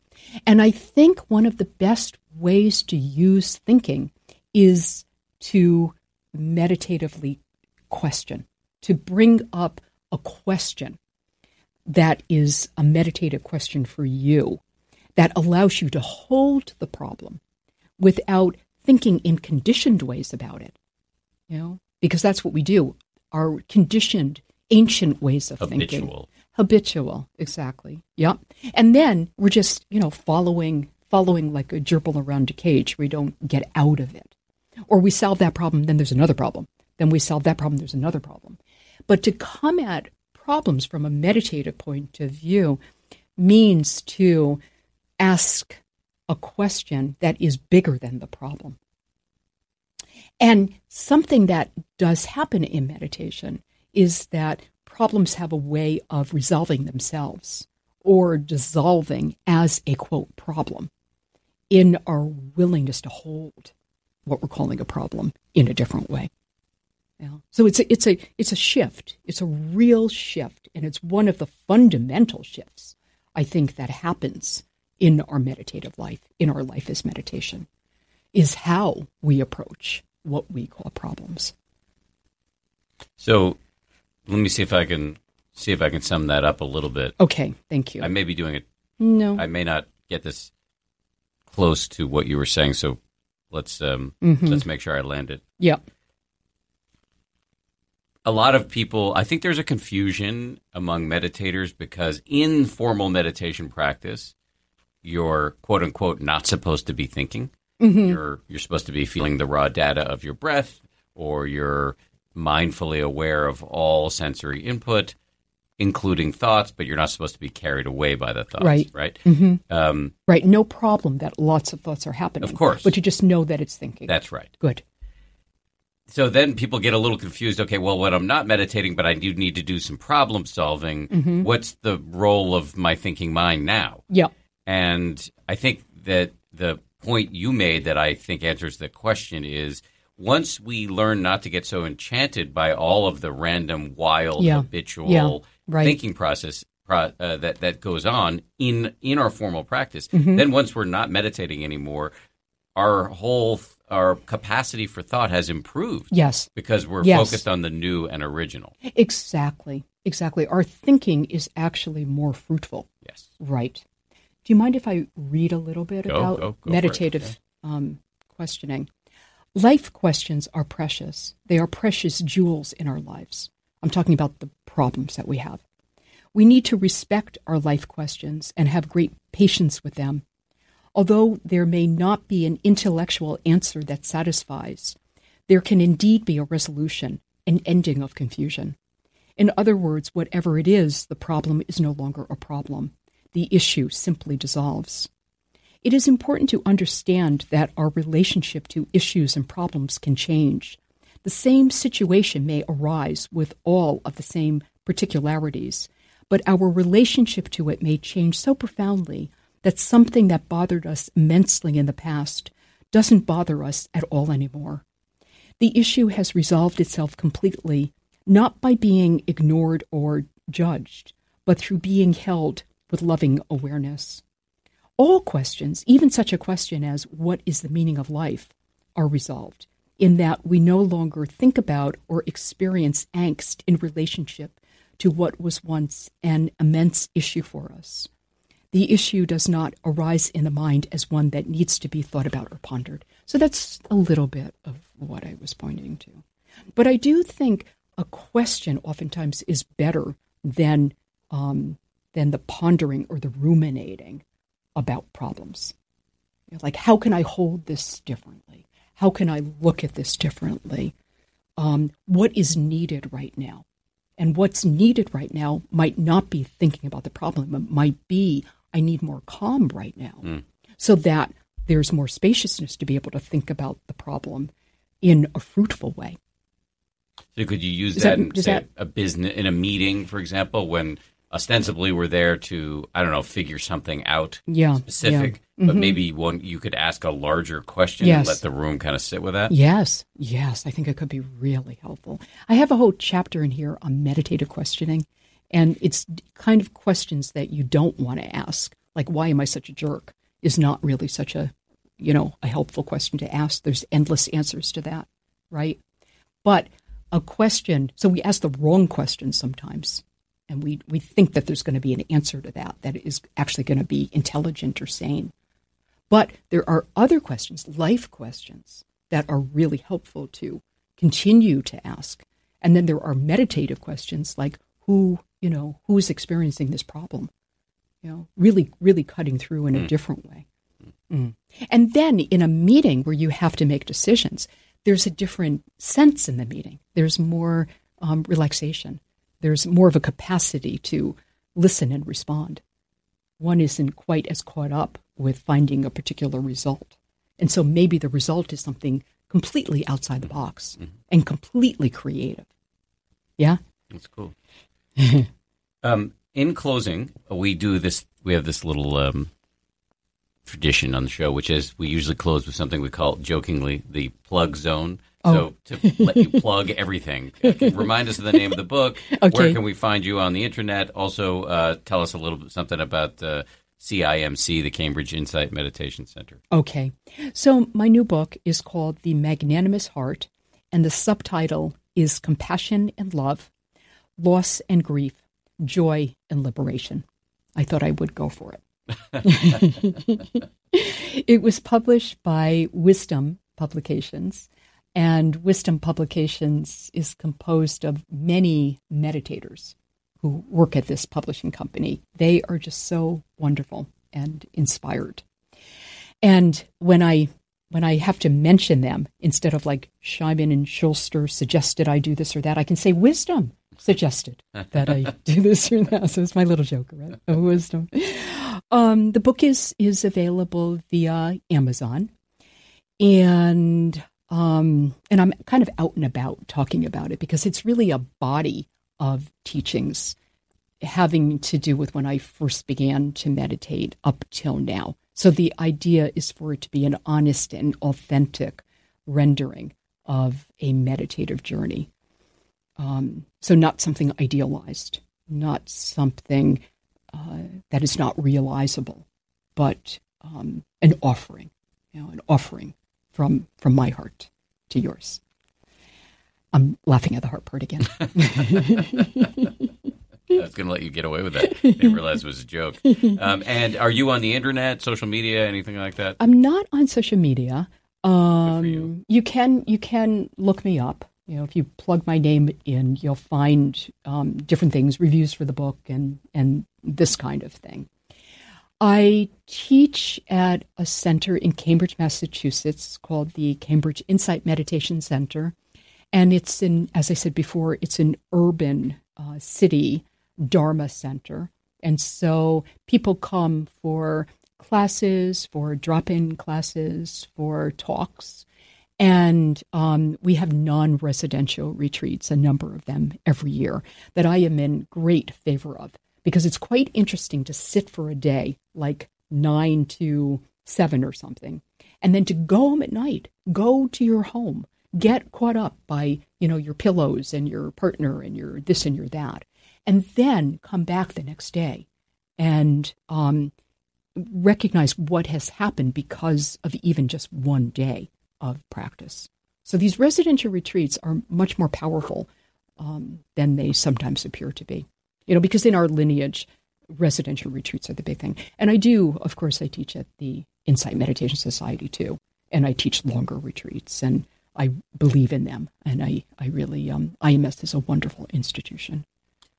And I think one of the best ways to use thinking is to meditatively question, to bring up a question that is a meditative question for you that allows you to hold the problem without thinking in conditioned ways about it. You know, because that's what we do. Our conditioned ancient ways of thinking. Habitual. Habitual, exactly. Yep. And then we're just, you know, following following like a gerbil around a cage. We don't get out of it. Or we solve that problem, then there's another problem. Then we solve that problem, there's another problem. But to come at problems from a meditative point of view means to ask a question that is bigger than the problem. And something that does happen in meditation is that problems have a way of resolving themselves or dissolving as a quote problem in our willingness to hold what we're calling a problem in a different way. Yeah. So it's a, it's a it's a shift. It's a real shift, and it's one of the fundamental shifts I think that happens in our meditative life, in our life as meditation, is how we approach what we call problems. So let me see if I can see if I can sum that up a little bit. Okay, thank you. I may be doing it. no, I may not get this close to what you were saying. So let's um, Mhm. let's make sure I land it. yeah, a lot of people, I think there's a confusion among meditators because in formal meditation practice, you're quote unquote not supposed to be thinking. You're you're supposed to be feeling the raw data of your breath, or you're mindfully aware of all sensory input, including thoughts, but you're not supposed to be carried away by the thoughts. Right. Right. hmm Um, right. No problem that lots of thoughts are happening. Of course. but you just know that it's thinking. that's right. good. so then people get a little confused. Okay, well, when I'm not meditating, but I do need to do some problem solving, Mm-hmm. what's the role of my thinking mind now? Yeah. And I think that the point you made that I think answers the question is once we learn not to get so enchanted by all of the random, wild, Yeah. habitual Yeah. Right. thinking process uh, that that goes on in in our formal practice, Mm-hmm. then once we're not meditating anymore, our whole our capacity for thought has improved Yes. because we're Yes. focused on the new and original. Exactly. Exactly. Our thinking is actually more fruitful. Yes. Right. Do you mind if I read a little bit Go, about go, go meditative um, questioning? Life questions are precious. They are precious jewels in our lives. I'm talking about the problems that we have. We need to respect our life questions and have great patience with them. Although there may not be an intellectual answer that satisfies, there can indeed be a resolution, an ending of confusion. In other words, whatever it is, the problem is no longer a problem. The issue simply dissolves. It is important to understand that our relationship to issues and problems can change. The same situation may arise with all of the same particularities, but our relationship to it may change so profoundly that something that bothered us immensely in the past doesn't bother us at all anymore. The issue has resolved itself completely, not by being ignored or judged, but through being held with loving awareness. All questions, even such a question as what is the meaning of life, are resolved in that we no longer think about or experience angst in relationship to what was once an immense issue for us. The issue does not arise in the mind as one that needs to be thought about or pondered. So that's a little bit of what I was pointing to. But I do think a question oftentimes is better than um, than the pondering or the ruminating about problems. You know, like, how can I hold this differently? How can I look at this differently? Um, what is needed right now? And what's needed right now might not be thinking about the problem. It might be, I need more calm right now so that there's more spaciousness to be able to think about the problem in a fruitful way. So could you use that, that- in say, that- a business in a meeting, for example, when ostensibly we're there to I don't know figure something out Yeah, specific, but mm-hmm. maybe one you could ask a larger question and let the room kind of sit with that. Yes, yes, I think it could be really helpful. I have a whole chapter in here on meditative questioning, and it's kind of questions that you don't want to ask, like "Why am I such a jerk?" is not really such a, you know, a helpful question to ask. There's endless answers to that, right? But a question, so we ask the wrong question sometimes, and we we think that there's going to be an answer to that that is actually going to be intelligent or sane. But there are other questions, life questions, that are really helpful to continue to ask. And then there are meditative questions like who, you know, who is experiencing this problem? You know, really, really cutting through in a different way. Mm. And then in a meeting where you have to make decisions, there's a different sense in the meeting. There's more um, relaxation. There's more of a capacity to listen and respond one isn't quite as caught up with finding a particular result. And so maybe the result is something completely outside the box and completely creative. Yeah? That's cool. um, in closing, we do this. We have this little um, tradition on the show, which is we usually close with something we call jokingly the plug zone. So to let you plug everything, uh, remind us of the name of the book. Where can we find you on the internet? Also, uh, tell us a little bit something about uh, CIMC, the Cambridge Insight Meditation Center. Okay. So my new book is called The Magnanimous Heart, and the subtitle is Compassion and Love, Loss and Grief, Joy and Liberation. I thought I would go for it. it was published by Wisdom Publications, and Wisdom Publications is composed of many meditators who work at this publishing company. They are just so wonderful and inspired. And when I when I have to mention them, instead of like Simon and Schuster suggested I do this or that, I can say wisdom suggested that I do this or that. So it's my little joke, right? Of wisdom. Um, the book is is available via Amazon, and um, and I'm kind of out and about talking about it because it's really a body of teachings having to do with when I first began to meditate up till now. So the idea is for it to be an honest and authentic rendering of a meditative journey. Um, so not something idealized, not something uh, that is not realizable, but um, an offering, you know, an offering from from my heart to yours. I'm laughing at the heart part again. I was going to let you get away with that. I didn't realize it was a joke. Um, and are you on the internet, social media, anything like that? I'm not on social media. Um, you. you can you can look me up. You know, if you plug my name in, you'll find um, different things, reviews for the book, and and this kind of thing. I teach at a center in Cambridge, Massachusetts called the Cambridge Insight Meditation Center. And it's in, as I said before, it's an urban uh, city Dharma center. And so people come for classes, for drop in classes, for talks. And um, we have non residential retreats, a number of them every year, that I am in great favor of because it's quite interesting to sit for a day, like nine to seven or something, and then to go home at night, go to your home, get caught up by, you know, your pillows and your partner and your this and your that, and then come back the next day and um, recognize what has happened because of even just one day of practice. So these residential retreats are much more powerful um, than they sometimes appear to be. You know, because in our lineage, residential retreats are the big thing. And I do, of course, I teach at the Insight Meditation Society too, and I teach longer retreats, and I believe in them, and I, I really, um, IMS is a wonderful institution.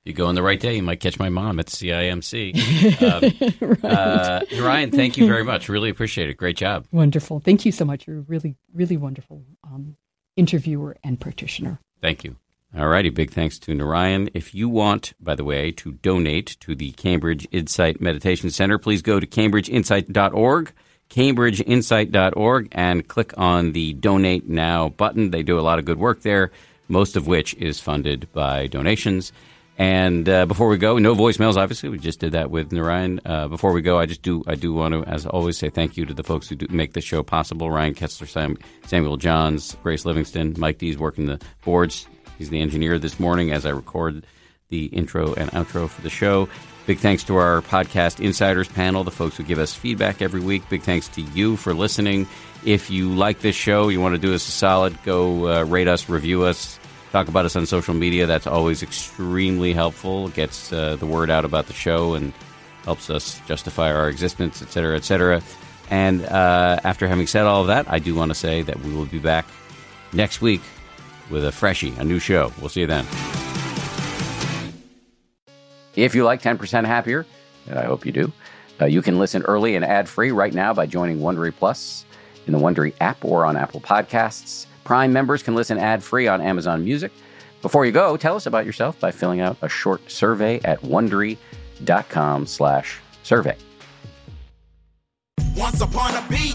you go on the right day, you might catch my mom at CIMC. Um, right. uh, Ryan, thank you very much. Really appreciate it. Great job. Wonderful. Thank you so much. You're a really, really wonderful um, interviewer and practitioner. Thank you. All righty. Big thanks to Narayan. If you want, by the way, to donate to the Cambridge Insight Meditation Center, please go to cambridgeinsight.org, cambridgeinsight.org, and click on the Donate Now button. They do a lot of good work there, most of which is funded by donations. And uh, before we go, no voicemails. Obviously, we just did that with Narayan. Uh, before we go, I just do I do want to, as always, say thank you to the folks who do make the show possible: Ryan Kessler, Sam, Samuel Johns, Grace Livingston, Mike D's working the boards. He's the engineer this morning as I record the intro and outro for the show. Big thanks to our podcast insiders panel, the folks who give us feedback every week. Big thanks to you for listening. If you like this show, you want to do us a solid, go uh, rate us, review us, talk about us on social media. That's always extremely helpful. Gets uh, the word out about the show and helps us justify our existence, et cetera, et cetera. And uh, after having said all of that, I do want to say that we will be back next week with a freshie, a new show. We'll see you then. If you like 10% Happier, and I hope you do, uh, you can listen early and ad free right now by joining Wondery Plus in the Wondery app or on Apple Podcasts. Prime members can listen ad free on Amazon Music. Before you go, tell us about yourself by filling out a short survey at wondery.com slash survey. Once upon a beat.